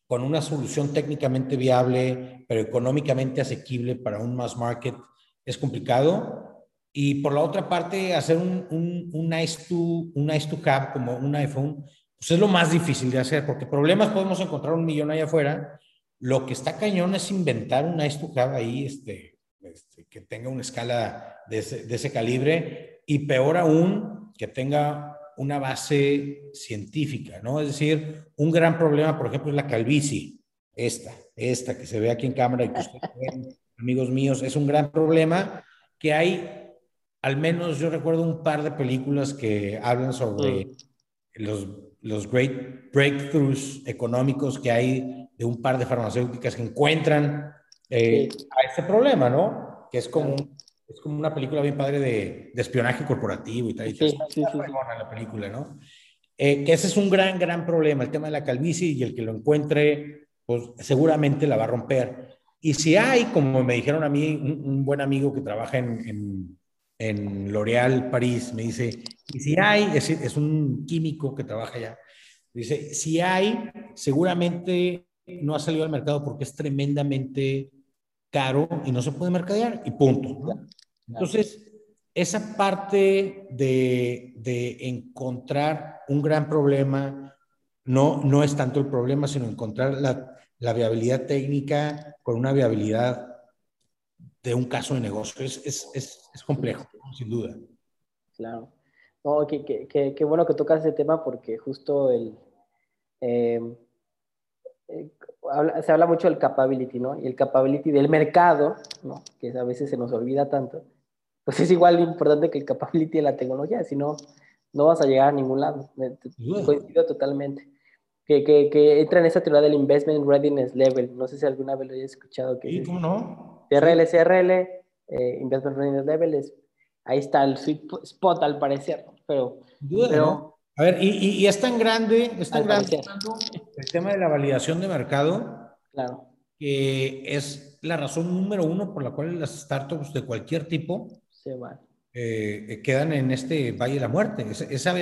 con una solución técnicamente viable, pero económicamente asequible para un mass market, es complicado. Y por la otra parte, hacer un, un, un nice, to, un nice to have como un iPhone, pues es lo más difícil de hacer, porque problemas podemos encontrar un millón allá afuera. Lo que está cañón es inventar un nice to have ahí, este, este, que tenga una escala de ese, de ese calibre y peor aún, que tenga una base científica, ¿no? Es decir, un gran problema, por ejemplo, es la calvicie, esta, esta que se ve aquí en cámara y que ustedes ven, amigos míos, es un gran problema que hay, al menos yo recuerdo un par de películas que hablan sobre mm. los, los great breakthroughs económicos que hay de un par de farmacéuticas que encuentran eh, a ese problema, ¿no? Que es como es como una película bien padre de, de espionaje corporativo y tal. Y sí, sí, sí, la película, ¿no? Eh, que ese es un gran, gran problema, el tema de la calvicie y el que lo encuentre, pues seguramente la va a romper. Y si hay, como me dijeron a mí, un, buen amigo que trabaja en, en, en L'Oréal París, me dice, y si hay, es, es un químico que trabaja allá, dice, si hay, seguramente no ha salido al mercado porque es tremendamente caro y no se puede mercadear y punto. Entonces, esa parte de, de, encontrar un gran problema no, no es tanto el problema, sino encontrar la, la viabilidad técnica con una viabilidad de un caso de negocio. Es, es, es, es complejo, sin duda. Claro. No, qué, qué, qué, bueno que tocas ese tema porque justo el... Eh, eh, se habla mucho del capability, ¿no? Y el capability del mercado, ¿no? Que a veces se nos olvida tanto, pues es igual importante que el capability de la tecnología, si no, no vas a llegar a ningún lado. Coincido totalmente. Que, que, que, entra en esa teoría del Investment Readiness Level. No sé si alguna vez lo hayas escuchado. Que sí, ¿cómo no? CRL, CRL, eh, Investment Readiness Level, ahí está el sweet spot al parecer, pero... pero a ver, y, y, es tan grande, es tan grande el tema de la validación de mercado, claro. que es la razón número uno por la cual las startups de cualquier tipo Se van. Eh, quedan en este valle de la muerte. Esa, esa,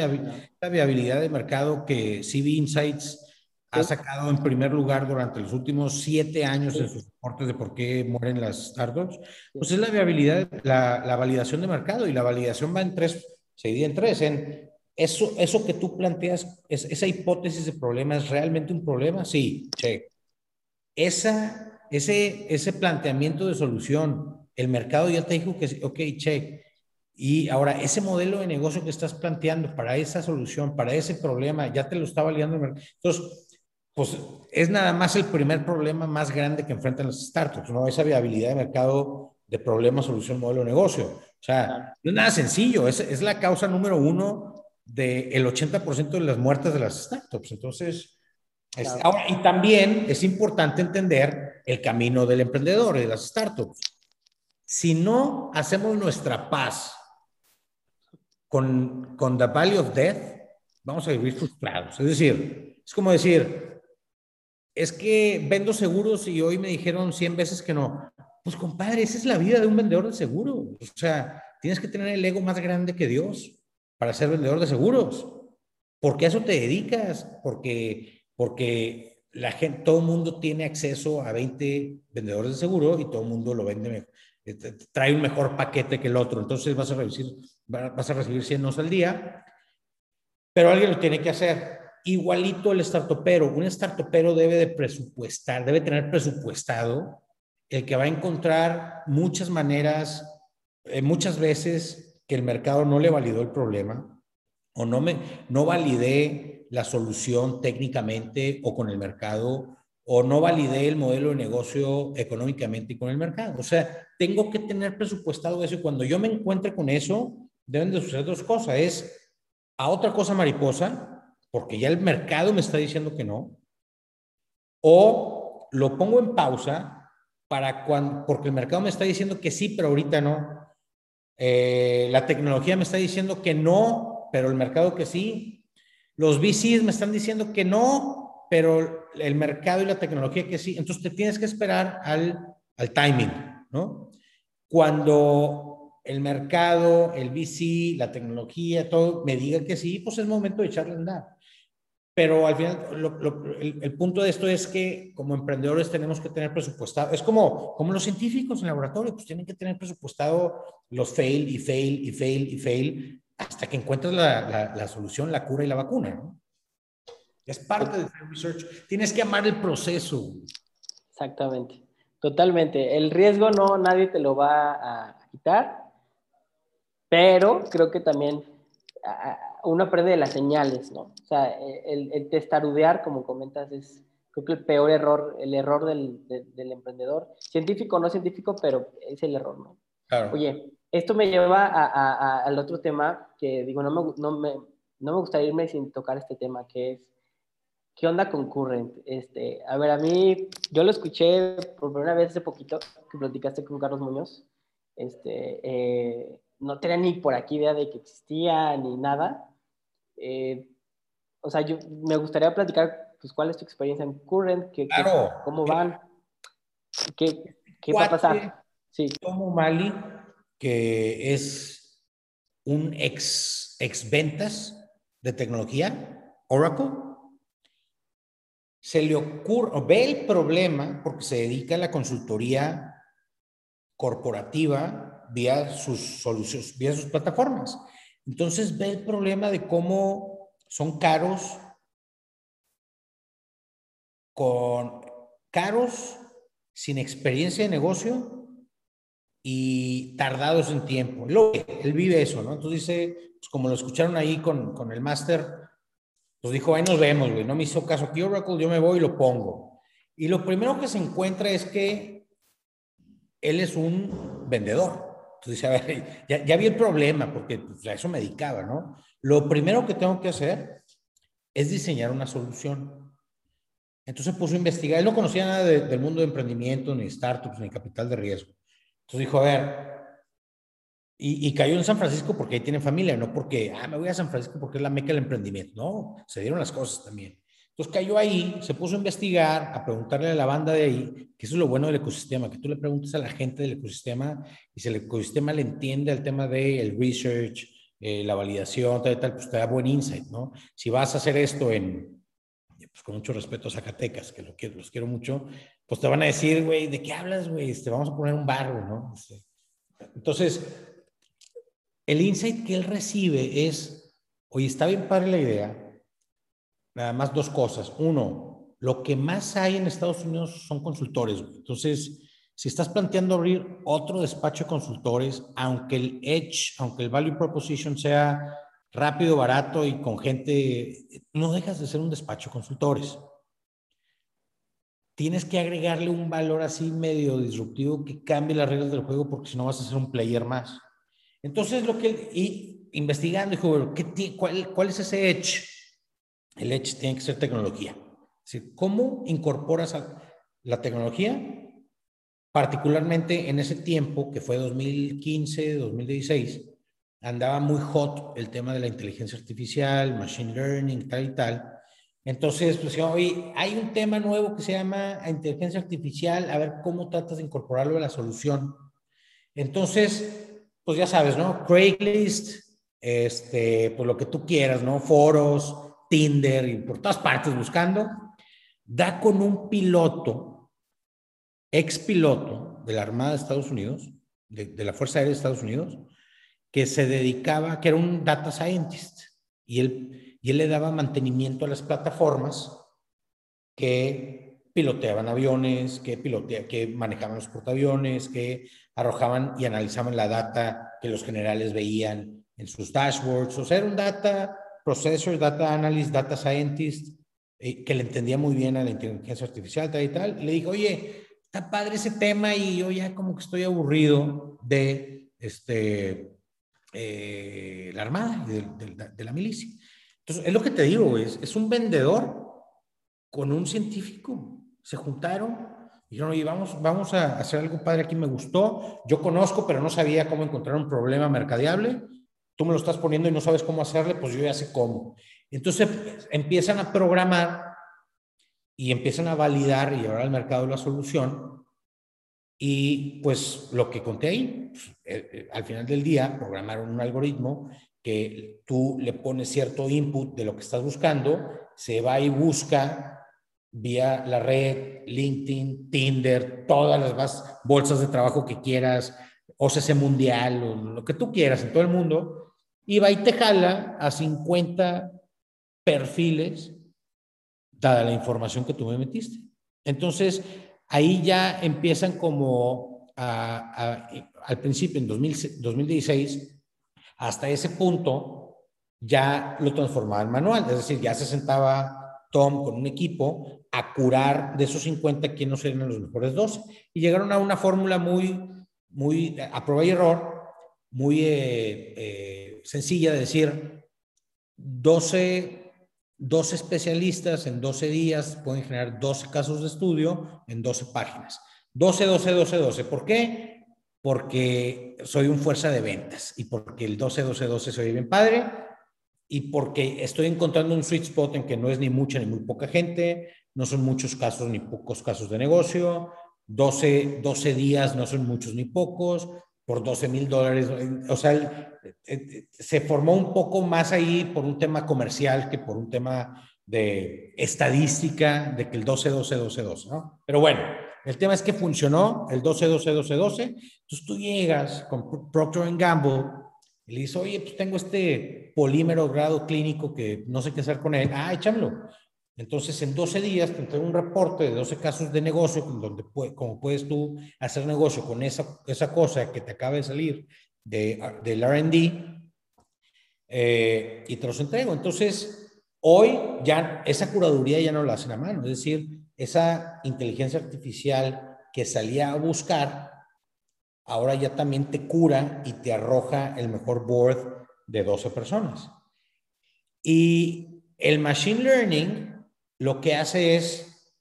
viabilidad de mercado que CB Insights ha sacado en primer lugar durante los últimos siete años en sus reportes de por qué mueren las startups, pues es la viabilidad, la, la validación de mercado y la validación va en tres, se divide en tres, en eso, eso que tú planteas, es, esa hipótesis de problema, ¿es realmente un problema? Sí, check. Esa, ese, ese planteamiento de solución, el mercado ya te dijo que ok, check. Y ahora, ese modelo de negocio que estás planteando para esa solución, para ese problema, ya te lo está validando el mercado. Entonces, pues es nada más el primer problema más grande que enfrentan las startups, ¿no? Esa viabilidad de mercado de problema, solución, modelo de negocio. O sea, no es nada sencillo, es, es la causa número uno del 80% de las muertes de las startups. Entonces, ahora, y también es importante entender el camino del emprendedor y de las startups. Si no hacemos nuestra paz con, con the value of death, vamos a vivir frustrados. Es decir, es como decir, es que vendo seguros y hoy me dijeron 100 veces que no. Pues compadre, esa es la vida de un vendedor de seguros. O sea, tienes que tener el ego más grande que Dios para ser vendedor de seguros. porque a eso te dedicas? Porque, porque la gente, todo el mundo tiene acceso a 20 vendedores de seguro y todo el mundo lo vende, eh, trae un mejor paquete que el otro. Entonces vas a recibir, vas a recibir 100 al día, pero alguien lo tiene que hacer. Igualito el startupero. Un startupero debe de presupuestar, debe tener presupuestado el que va a encontrar muchas maneras, eh, muchas veces que el mercado no le validó el problema o no, me, no validé la solución técnicamente o con el mercado o no validé el modelo de negocio económicamente y con el mercado. O sea, tengo que tener presupuestado eso y cuando yo me encuentre con eso, deben de suceder dos cosas. Es a otra cosa mariposa, porque ya el mercado me está diciendo que no, o lo pongo en pausa para cuando, porque el mercado me está diciendo que sí, pero ahorita no. Eh, la tecnología me está diciendo que no, pero el mercado que sí. Los VCs me están diciendo que no, pero el mercado y la tecnología que sí. Entonces te tienes que esperar al, al timing, ¿no? Cuando el mercado, el VC, la tecnología, todo me diga que sí, pues es momento de echarle andar. Pero al final, el, punto de esto es que como emprendedores tenemos que tener presupuestado, es como, como los científicos en laboratorio, pues tienen que tener presupuestado los fail y fail y fail y fail hasta que encuentres la, la, solución, la cura y la vacuna, ¿no? Es parte del research. Tienes que amar el proceso. Exactamente. Totalmente. El riesgo no, nadie te lo va a quitar, pero creo que también uno aprende de las señales, ¿no? O sea, el, el testarudear, como comentas, es creo que el peor error, el error del, del, emprendedor, científico o no científico, pero es el error, ¿no? Claro. Oye, esto me lleva a, a, al otro tema que digo, no me, no, me, no me gustaría irme sin tocar este tema, que es, ¿qué onda con Current? Este, a ver, a mí, yo lo escuché por primera vez hace poquito, que platicaste con Carlos Muñoz, este, eh, no tenía ni por aquí idea de que existía ni nada, eh, o sea, yo me gustaría platicar, pues, cuál es tu experiencia en Current, que, cómo van, qué, qué va a pasar. Sí. Tomo Mali, que es un ex, ex ventas de tecnología, Oracle, se le ocurre, ve el problema porque se dedica a la consultoría corporativa vía sus soluciones, vía sus plataformas. Entonces ve el problema de cómo son caros, con caros, sin experiencia de negocio y tardados en tiempo. él vive eso, ¿no? Entonces dice, pues como lo escucharon ahí con, con el máster, pues dijo, ahí nos vemos, güey, no me hizo caso aquí Oracle, yo me voy y lo pongo. Y lo primero que se encuentra es que él es un vendedor. Entonces dice, a ver, ya, ya vi el problema, porque pues, a eso me dedicaba, ¿no? Lo primero que tengo que hacer es diseñar una solución. Entonces puso a investigar. Él no conocía nada del mundo de emprendimiento, ni startups, ni capital de riesgo. Entonces dijo, a ver, y, cayó en San Francisco porque ahí tiene familia, no porque, ah, me voy a San Francisco porque es la meca del emprendimiento. No, se dieron las cosas también. Entonces cayó ahí, se puso a investigar, a preguntarle a la banda de ahí, que eso es lo bueno del ecosistema, que tú le preguntes a la gente del ecosistema y si el ecosistema le entiende al tema del research, eh, la validación, tal, tal, pues te da buen insight, ¿no? Si vas a hacer esto en, pues con mucho respeto a Zacatecas, que lo quiero, los quiero mucho, pues te van a decir, güey, ¿de qué hablas, güey? Te este, vamos a poner un barro, ¿no? Este, entonces, el insight que él recibe es, oye, está bien padre la idea, nada más dos cosas. Uno, lo que más hay en Estados Unidos son consultores. Entonces, si estás planteando abrir otro despacho de consultores, aunque el edge, aunque el value proposition sea rápido, barato y con gente, no dejas de ser un despacho de consultores. Tienes que agregarle un valor así medio disruptivo que cambie las reglas del juego porque si no vas a ser un player más. Entonces, lo que, y investigando, dijo, ¿qué, cuál, ¿cuál es ese edge? El edge tiene que ser tecnología. ¿Cómo incorporas la tecnología particularmente en ese tiempo, que fue 2015, 2016, andaba muy hot el tema de la inteligencia artificial, machine learning, tal y tal. Entonces, pues, oye, hay un tema nuevo que se llama inteligencia artificial, a ver cómo tratas de incorporarlo a la solución. Entonces, pues ya sabes, ¿no? Craigslist, este, pues lo que tú quieras, ¿no? Foros, Tinder y por todas partes buscando, da con un piloto ex piloto de la Armada de Estados Unidos, de, la Fuerza Aérea de Estados Unidos, que se dedicaba, que era un data scientist, y él, y él le daba mantenimiento a las plataformas que piloteaban aviones, que, pilotea, que manejaban los portaaviones, que arrojaban y analizaban la data que los generales veían en sus dashboards. O sea, era un data processor, data analyst, data scientist, eh, que le entendía muy bien a la inteligencia artificial, tal y tal. Le dijo, oye, está padre ese tema y yo ya como que estoy aburrido de este, eh, la Armada y de, la milicia. Entonces, es lo que te digo, es, es un vendedor con un científico. Se juntaron y dijeron, oye, vamos, vamos a hacer algo padre aquí, me gustó. Yo conozco, pero no sabía cómo encontrar un problema mercadeable. Tú me lo estás poniendo y no sabes cómo hacerle, pues yo ya sé cómo. Entonces empiezan a programar y empiezan a validar y llevar al mercado la solución. Y pues lo que conté ahí, pues, eh, eh, al final del día programaron un algoritmo que tú le pones cierto input de lo que estás buscando, se va y busca vía la red, LinkedIn, Tinder, todas las bolsas de trabajo que quieras, OCC Mundial, o lo que tú quieras en todo el mundo, y va y te jala a 50 perfiles, dada la información que tú me metiste. Entonces, ahí ya empiezan como al principio, en 2016, hasta ese punto, ya lo transformaba en manual, es decir, ya se sentaba Tom con un equipo a curar de esos 50 quiénes eran los mejores 12. Y llegaron a una fórmula muy, muy, a prueba y error, muy eh, eh, sencilla de decir, 12, 12 especialistas en 12 días pueden generar 12 casos de estudio en 12 páginas. 12, 12, 12, 12. ¿Por qué? Porque soy un fuerza de ventas y porque el 12, 12, 12 soy bien padre y porque estoy encontrando un sweet spot en que no es ni mucha ni muy poca gente, no son muchos casos ni pocos casos de negocio, 12, 12 días no son muchos ni pocos, por 12 mil dólares, o sea, eh, eh, se formó un poco más ahí por un tema comercial que por un tema de estadística de que el 12, 12, 12, 12, ¿no? Pero bueno, el tema es que funcionó el 12, 12, 12, 12, entonces tú llegas con Procter Gamble y le dices, oye, pues tengo este polímero grado clínico que no sé qué hacer con él, ah, échamelo. Entonces, en 12 días te entrego un reporte de 12 casos de negocio, donde como puedes tú hacer negocio con esa, esa cosa que te acaba de salir de, del RD, eh, y te los entrego. Entonces, hoy ya esa curaduría ya no la hacen a mano, es decir, esa inteligencia artificial que salía a buscar, ahora ya también te cura y te arroja el mejor board de 12 personas. Y el machine learning lo que hace es,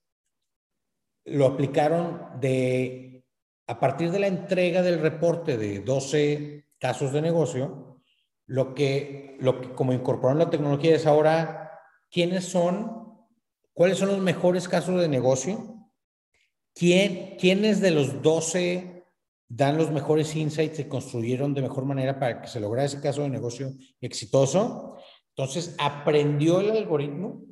lo aplicaron de, a partir de la entrega del reporte de 12 casos de negocio, lo que, lo que como incorporaron la tecnología es ahora, ¿quiénes son? ¿Cuáles son los mejores casos de negocio? ¿Quién, ¿Quiénes de los 12 dan los mejores insights y construyeron de mejor manera para que se lograra ese caso de negocio exitoso? Entonces, aprendió el algoritmo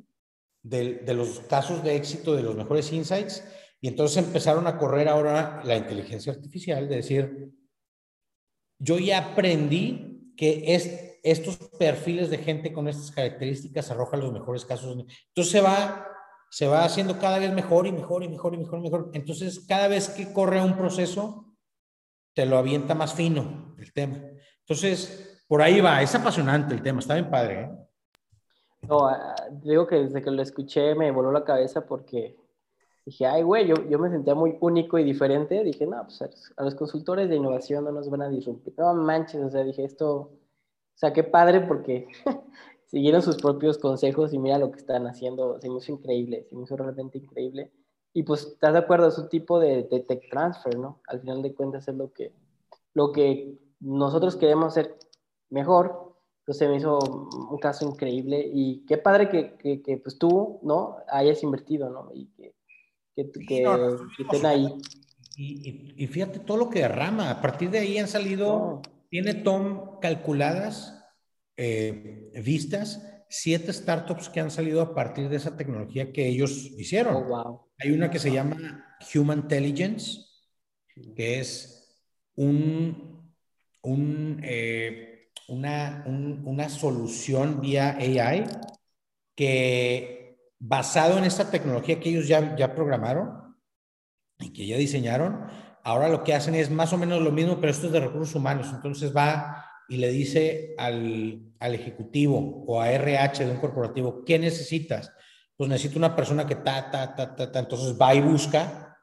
de, los casos de éxito, de los mejores insights, y entonces empezaron a correr ahora la inteligencia artificial, de decir, yo ya aprendí que es, estos perfiles de gente con estas características arrojan los mejores casos. Entonces se va, se va haciendo cada vez mejor y mejor y mejor y mejor y mejor. Entonces, cada vez que corre un proceso, te lo avienta más fino el tema. Entonces, por ahí va, es apasionante el tema, está bien padre. ¿eh? No, ah, digo que desde que lo escuché me voló la cabeza porque dije, ay, güey, yo, yo me sentía muy único y diferente. Dije, no, pues a los consultores de innovación no nos van a disrumpir. No manches, o sea, dije, esto, o sea, qué padre porque siguieron sus propios consejos y mira lo que están haciendo. Se me hizo increíble, se me hizo realmente increíble. Y pues, ¿estás de acuerdo? Es un tipo de, de tech transfer, ¿no? Al final de cuentas es lo que, lo que nosotros queremos hacer mejor entonces me hizo un caso increíble y qué padre que, que, pues tú, ¿no? Hayas invertido, ¿no? Y que, que, que, estén ahí. Y, y, fíjate todo lo que derrama. A partir de ahí han salido, tiene Tom calculadas, eh, vistas, siete startups que han salido a partir de esa tecnología que ellos hicieron. Oh, wow. Hay una que se llama Human Intelligence, que es un, un eh, una, una solución vía AI que basado en esta tecnología que ellos ya, ya programaron y que ya diseñaron, ahora lo que hacen es más o menos lo mismo, pero esto es de recursos humanos. Entonces va y le dice al, al ejecutivo o a RH de un corporativo, ¿qué necesitas? Pues necesito una persona que ta, ta, ta, ta, ta. Entonces va y busca,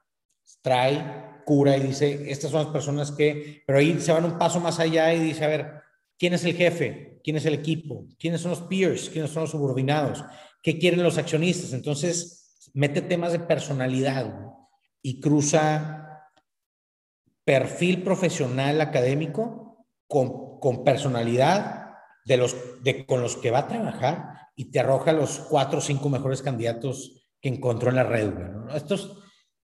trae, cura y dice, estas son las personas que, pero ahí se van un paso más allá y dice, a ver, ¿Quién es el jefe? ¿Quién es el equipo? ¿Quiénes son los peers? ¿Quiénes son los subordinados? ¿Qué quieren los accionistas? Entonces, mete temas de personalidad y cruza perfil profesional académico con, con personalidad de los, de, con los que va a trabajar y te arroja los cuatro o cinco mejores candidatos que encontró en la red. ¿no? Estos,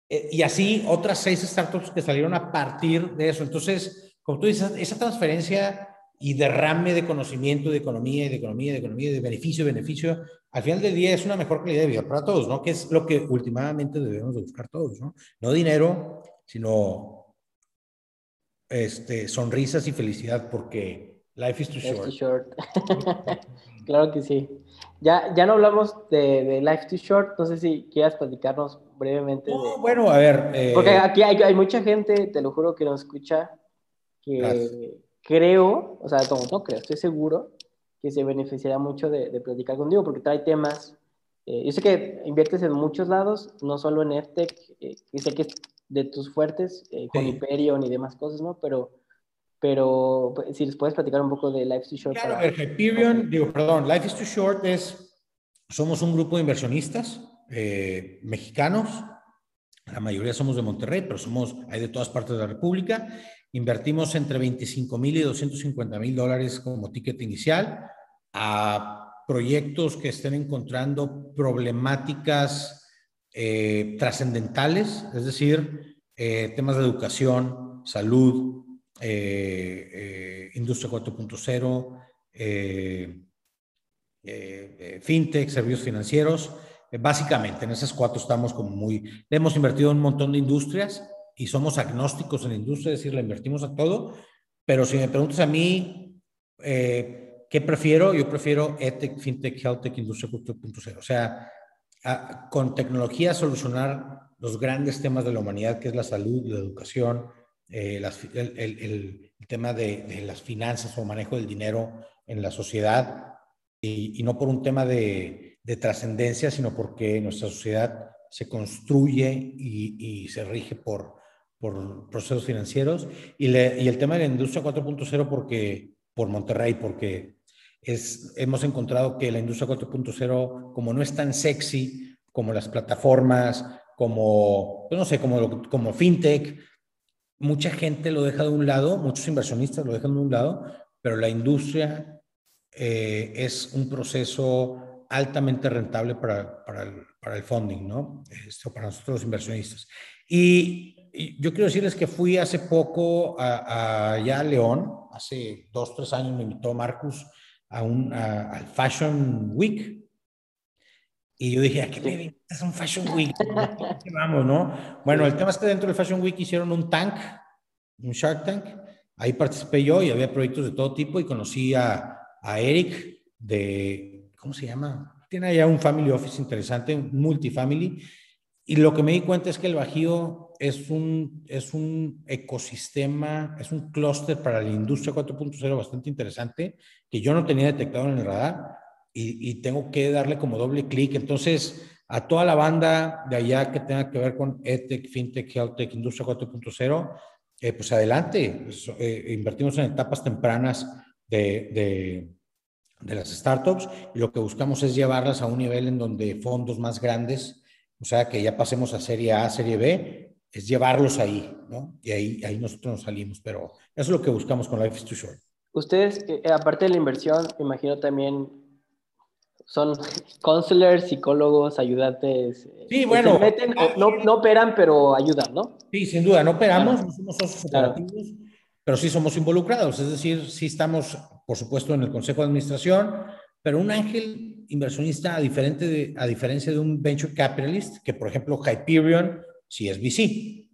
eh, y así otras seis startups que salieron a partir de eso. Entonces, como tú dices, esa transferencia y derrame de conocimiento, de economía y de economía, de economía, de beneficio, beneficio, al final del día es una mejor calidad de vida para todos, ¿no? Que es lo que últimamente debemos de buscar todos, ¿no? No dinero, sino este, sonrisas y felicidad, porque life is too short. Short. claro que sí. Ya, ya no hablamos de, de, Life Too Short, no sé si quieras platicarnos brevemente. bueno, a ver. Eh, porque aquí hay, hay, mucha gente, te lo juro, que nos escucha, que creo, o sea, no, no creo, estoy seguro que se beneficiará mucho de, de platicar contigo porque trae temas. Eh, yo sé que inviertes en muchos lados, no solo en EdTech, eh, y sé que es de tus fuertes, eh, con Hyperion y demás cosas, ¿no? Pero, pero pues, si les puedes platicar un poco de Life is Too Short. Claro, para... Hyperion, digo, perdón, Life is Too Short es, somos un grupo de inversionistas eh, mexicanos, la mayoría somos de Monterrey, pero somos, hay de todas partes de la República, Invertimos entre 25 mil y 250 mil dólares como ticket inicial a proyectos que estén encontrando problemáticas eh, trascendentales, es decir, eh, temas de educación, salud, eh, industria 4.0, fintech, servicios financieros. básicamente, en esas cuatro estamos como muy... Hemos invertido en un montón de industrias y somos agnósticos en la industria, es decir, le invertimos a todo, pero si me preguntas a mí, eh, ¿qué prefiero? Yo prefiero EdTech, FinTech, HealthTech, Industria 4.0. O sea, con tecnología solucionar los grandes temas de la humanidad, que es la salud, la educación, eh, el, el, tema de, de, las finanzas o manejo del dinero en la sociedad, y, y no por un tema de, de trascendencia, sino porque nuestra sociedad se construye y, y se rige por, por procesos financieros y, y el tema de la industria 4.0 porque por Monterrey, porque es, hemos encontrado que la industria 4.0, como no es tan sexy como las plataformas, como, pues no sé, como, como fintech, mucha gente lo deja de un lado, muchos inversionistas lo dejan de un lado, pero la industria eh, es un proceso altamente rentable para, para, el, para el funding, ¿no? Esto para nosotros los inversionistas. Y yo quiero decirles que fui hace poco a, allá a León, hace dos, tres años me invitó Marcus a un, al Fashion Week. Y yo dije, ¿a qué me invitas a un Fashion Week? Vamos, ¿no? Bueno, el tema es que dentro del Fashion Week hicieron un tank, un Shark Tank. Ahí participé yo y había proyectos de todo tipo y conocí a, a Eric de, ¿cómo se llama? Tiene allá un family office interesante, un multifamily. Y lo que me di cuenta es que el Bajío es un, es un ecosistema, es un clúster para la industria 4.0 bastante interesante que yo no tenía detectado en el radar y, y tengo que darle como doble clic. Entonces, a toda la banda de allá que tenga que ver con EdTech, FinTech, HealthTech, Industria 4.0, eh, pues adelante. Eh, invertimos en etapas tempranas de, de, de las startups y lo que buscamos es llevarlas a un nivel en donde fondos más grandes, o sea, que ya pasemos a serie A, serie B, es llevarlos ahí, ¿no? Y ahí, ahí nosotros nos salimos, pero eso es lo que buscamos con Life is Too Short. Ustedes, eh, aparte de la inversión, imagino también son counselors, psicólogos, ayudantes. Eh, sí, bueno. no, no, operan, pero ayudan, ¿no? Sí, sin duda, no operamos, no somos socios operativos, pero sí somos involucrados. Es decir, sí estamos, por supuesto, en el Consejo de Administración, pero un ángel inversionista, a, diferente de, a diferencia de un venture capitalist, que por ejemplo Hyperion si es VC.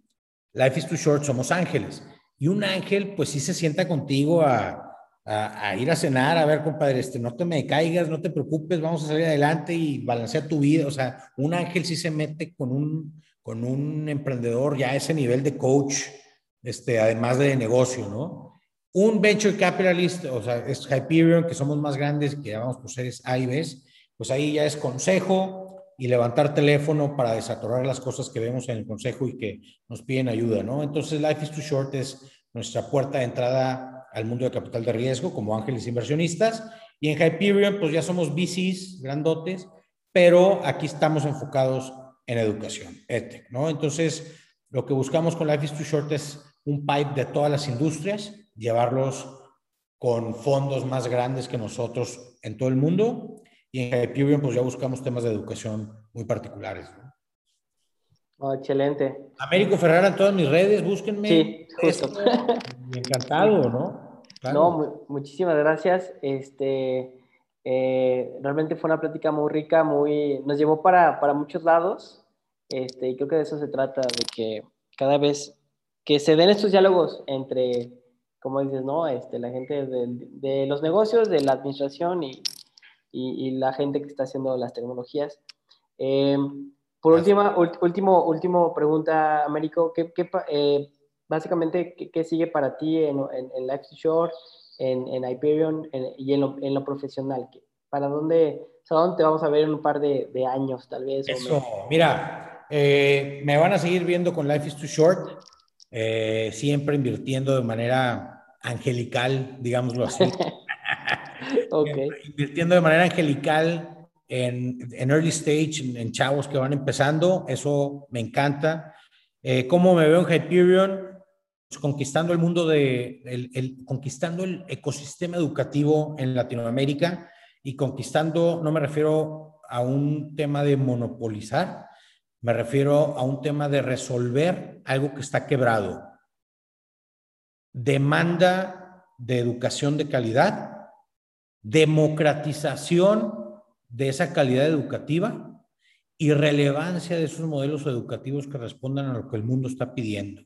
Life is too short, somos ángeles. Y un ángel, pues sí se sienta contigo a, a, ir a cenar, a ver, compadre, este, no te me caigas, no te preocupes, vamos a salir adelante y balancear tu vida. O sea, un ángel sí se mete con un, con un emprendedor ya a ese nivel de coach, este, además de negocio, ¿no? Un venture capitalist, o sea, es Hyperion, que somos más grandes, que llamamos por seres A y B, pues ahí ya es consejo, y levantar teléfono para desatorar las cosas que vemos en el consejo y que nos piden ayuda, ¿no? Entonces, Life is Too Short es nuestra puerta de entrada al mundo de capital de riesgo como ángeles inversionistas. Y en Hyperion, pues ya somos VCs grandotes, pero aquí estamos enfocados en educación, EdTech, ¿no? Entonces, lo que buscamos con Life is Too Short es un pipe de todas las industrias, llevarlos con fondos más grandes que nosotros en todo el mundo y en Hyperion pues ya buscamos temas de educación muy particulares. Oh, excelente. Américo Ferrara en todas mis redes, búsquenme. Sí, justo. Encantado, ¿no? No, muchísimas gracias. Este, eh, realmente fue una plática muy rica, muy, nos llevó para, para muchos lados. Este, y creo que de eso se trata, de que cada vez que se den estos diálogos entre, como dices, ¿no? Este, la gente de, de los negocios, de la administración y, y, la gente que está haciendo las tecnologías. Eh, por última, último, último pregunta, Américo, ¿qué, qué eh, básicamente, ¿qué, sigue para ti en, en, en Life Short, en, en Hyperion y en lo, en lo profesional? ¿Para dónde, o dónde te vamos a ver en un par de, de años, tal vez? Eso, mira, eh, me van a seguir viendo con Life is Too Short, siempre invirtiendo de manera angelical, digámoslo así. okay. Invirtiendo de manera angelical en, en early stage, en, chavos que van empezando, eso me encanta. Eh, ¿Cómo me veo en Hyperion? Pues conquistando el mundo de, el, conquistando el ecosistema educativo en Latinoamérica y conquistando, no me refiero a un tema de monopolizar, me refiero a un tema de resolver algo que está quebrado. Demanda de educación de calidad democratización de esa calidad educativa y relevancia de esos modelos educativos que respondan a lo que el mundo está pidiendo.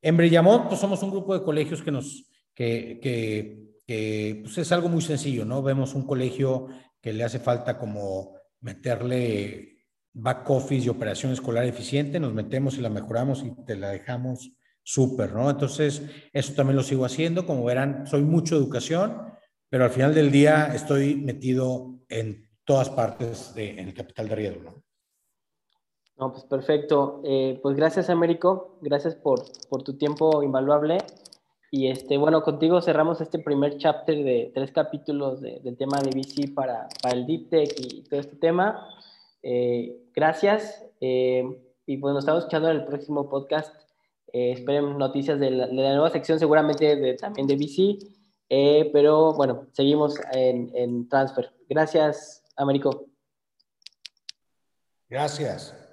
En Brillamont, pues somos un grupo de colegios que nos, que, que, pues es algo muy sencillo, ¿no? Vemos un colegio que le hace falta como meterle back office y operación escolar eficiente, nos metemos y la mejoramos y te la dejamos súper, ¿no? Entonces, eso también lo sigo haciendo, como verán, soy mucho educación, pero al final del día estoy metido en todas partes de, en el capital de riesgo. ¿no? No, pues perfecto. Eh, pues gracias, Américo. Gracias por, por tu tiempo invaluable. Y este, bueno, contigo cerramos este primer chapter de tres capítulos del tema de VC para, para, el Deep Tech y todo este tema. Eh, gracias. Eh, y pues nos estamos escuchando en el próximo podcast. esperen noticias de la, de la, nueva sección, seguramente de, también de VC. Eh, pero bueno, seguimos en, en transfer. Gracias, Américo. Gracias.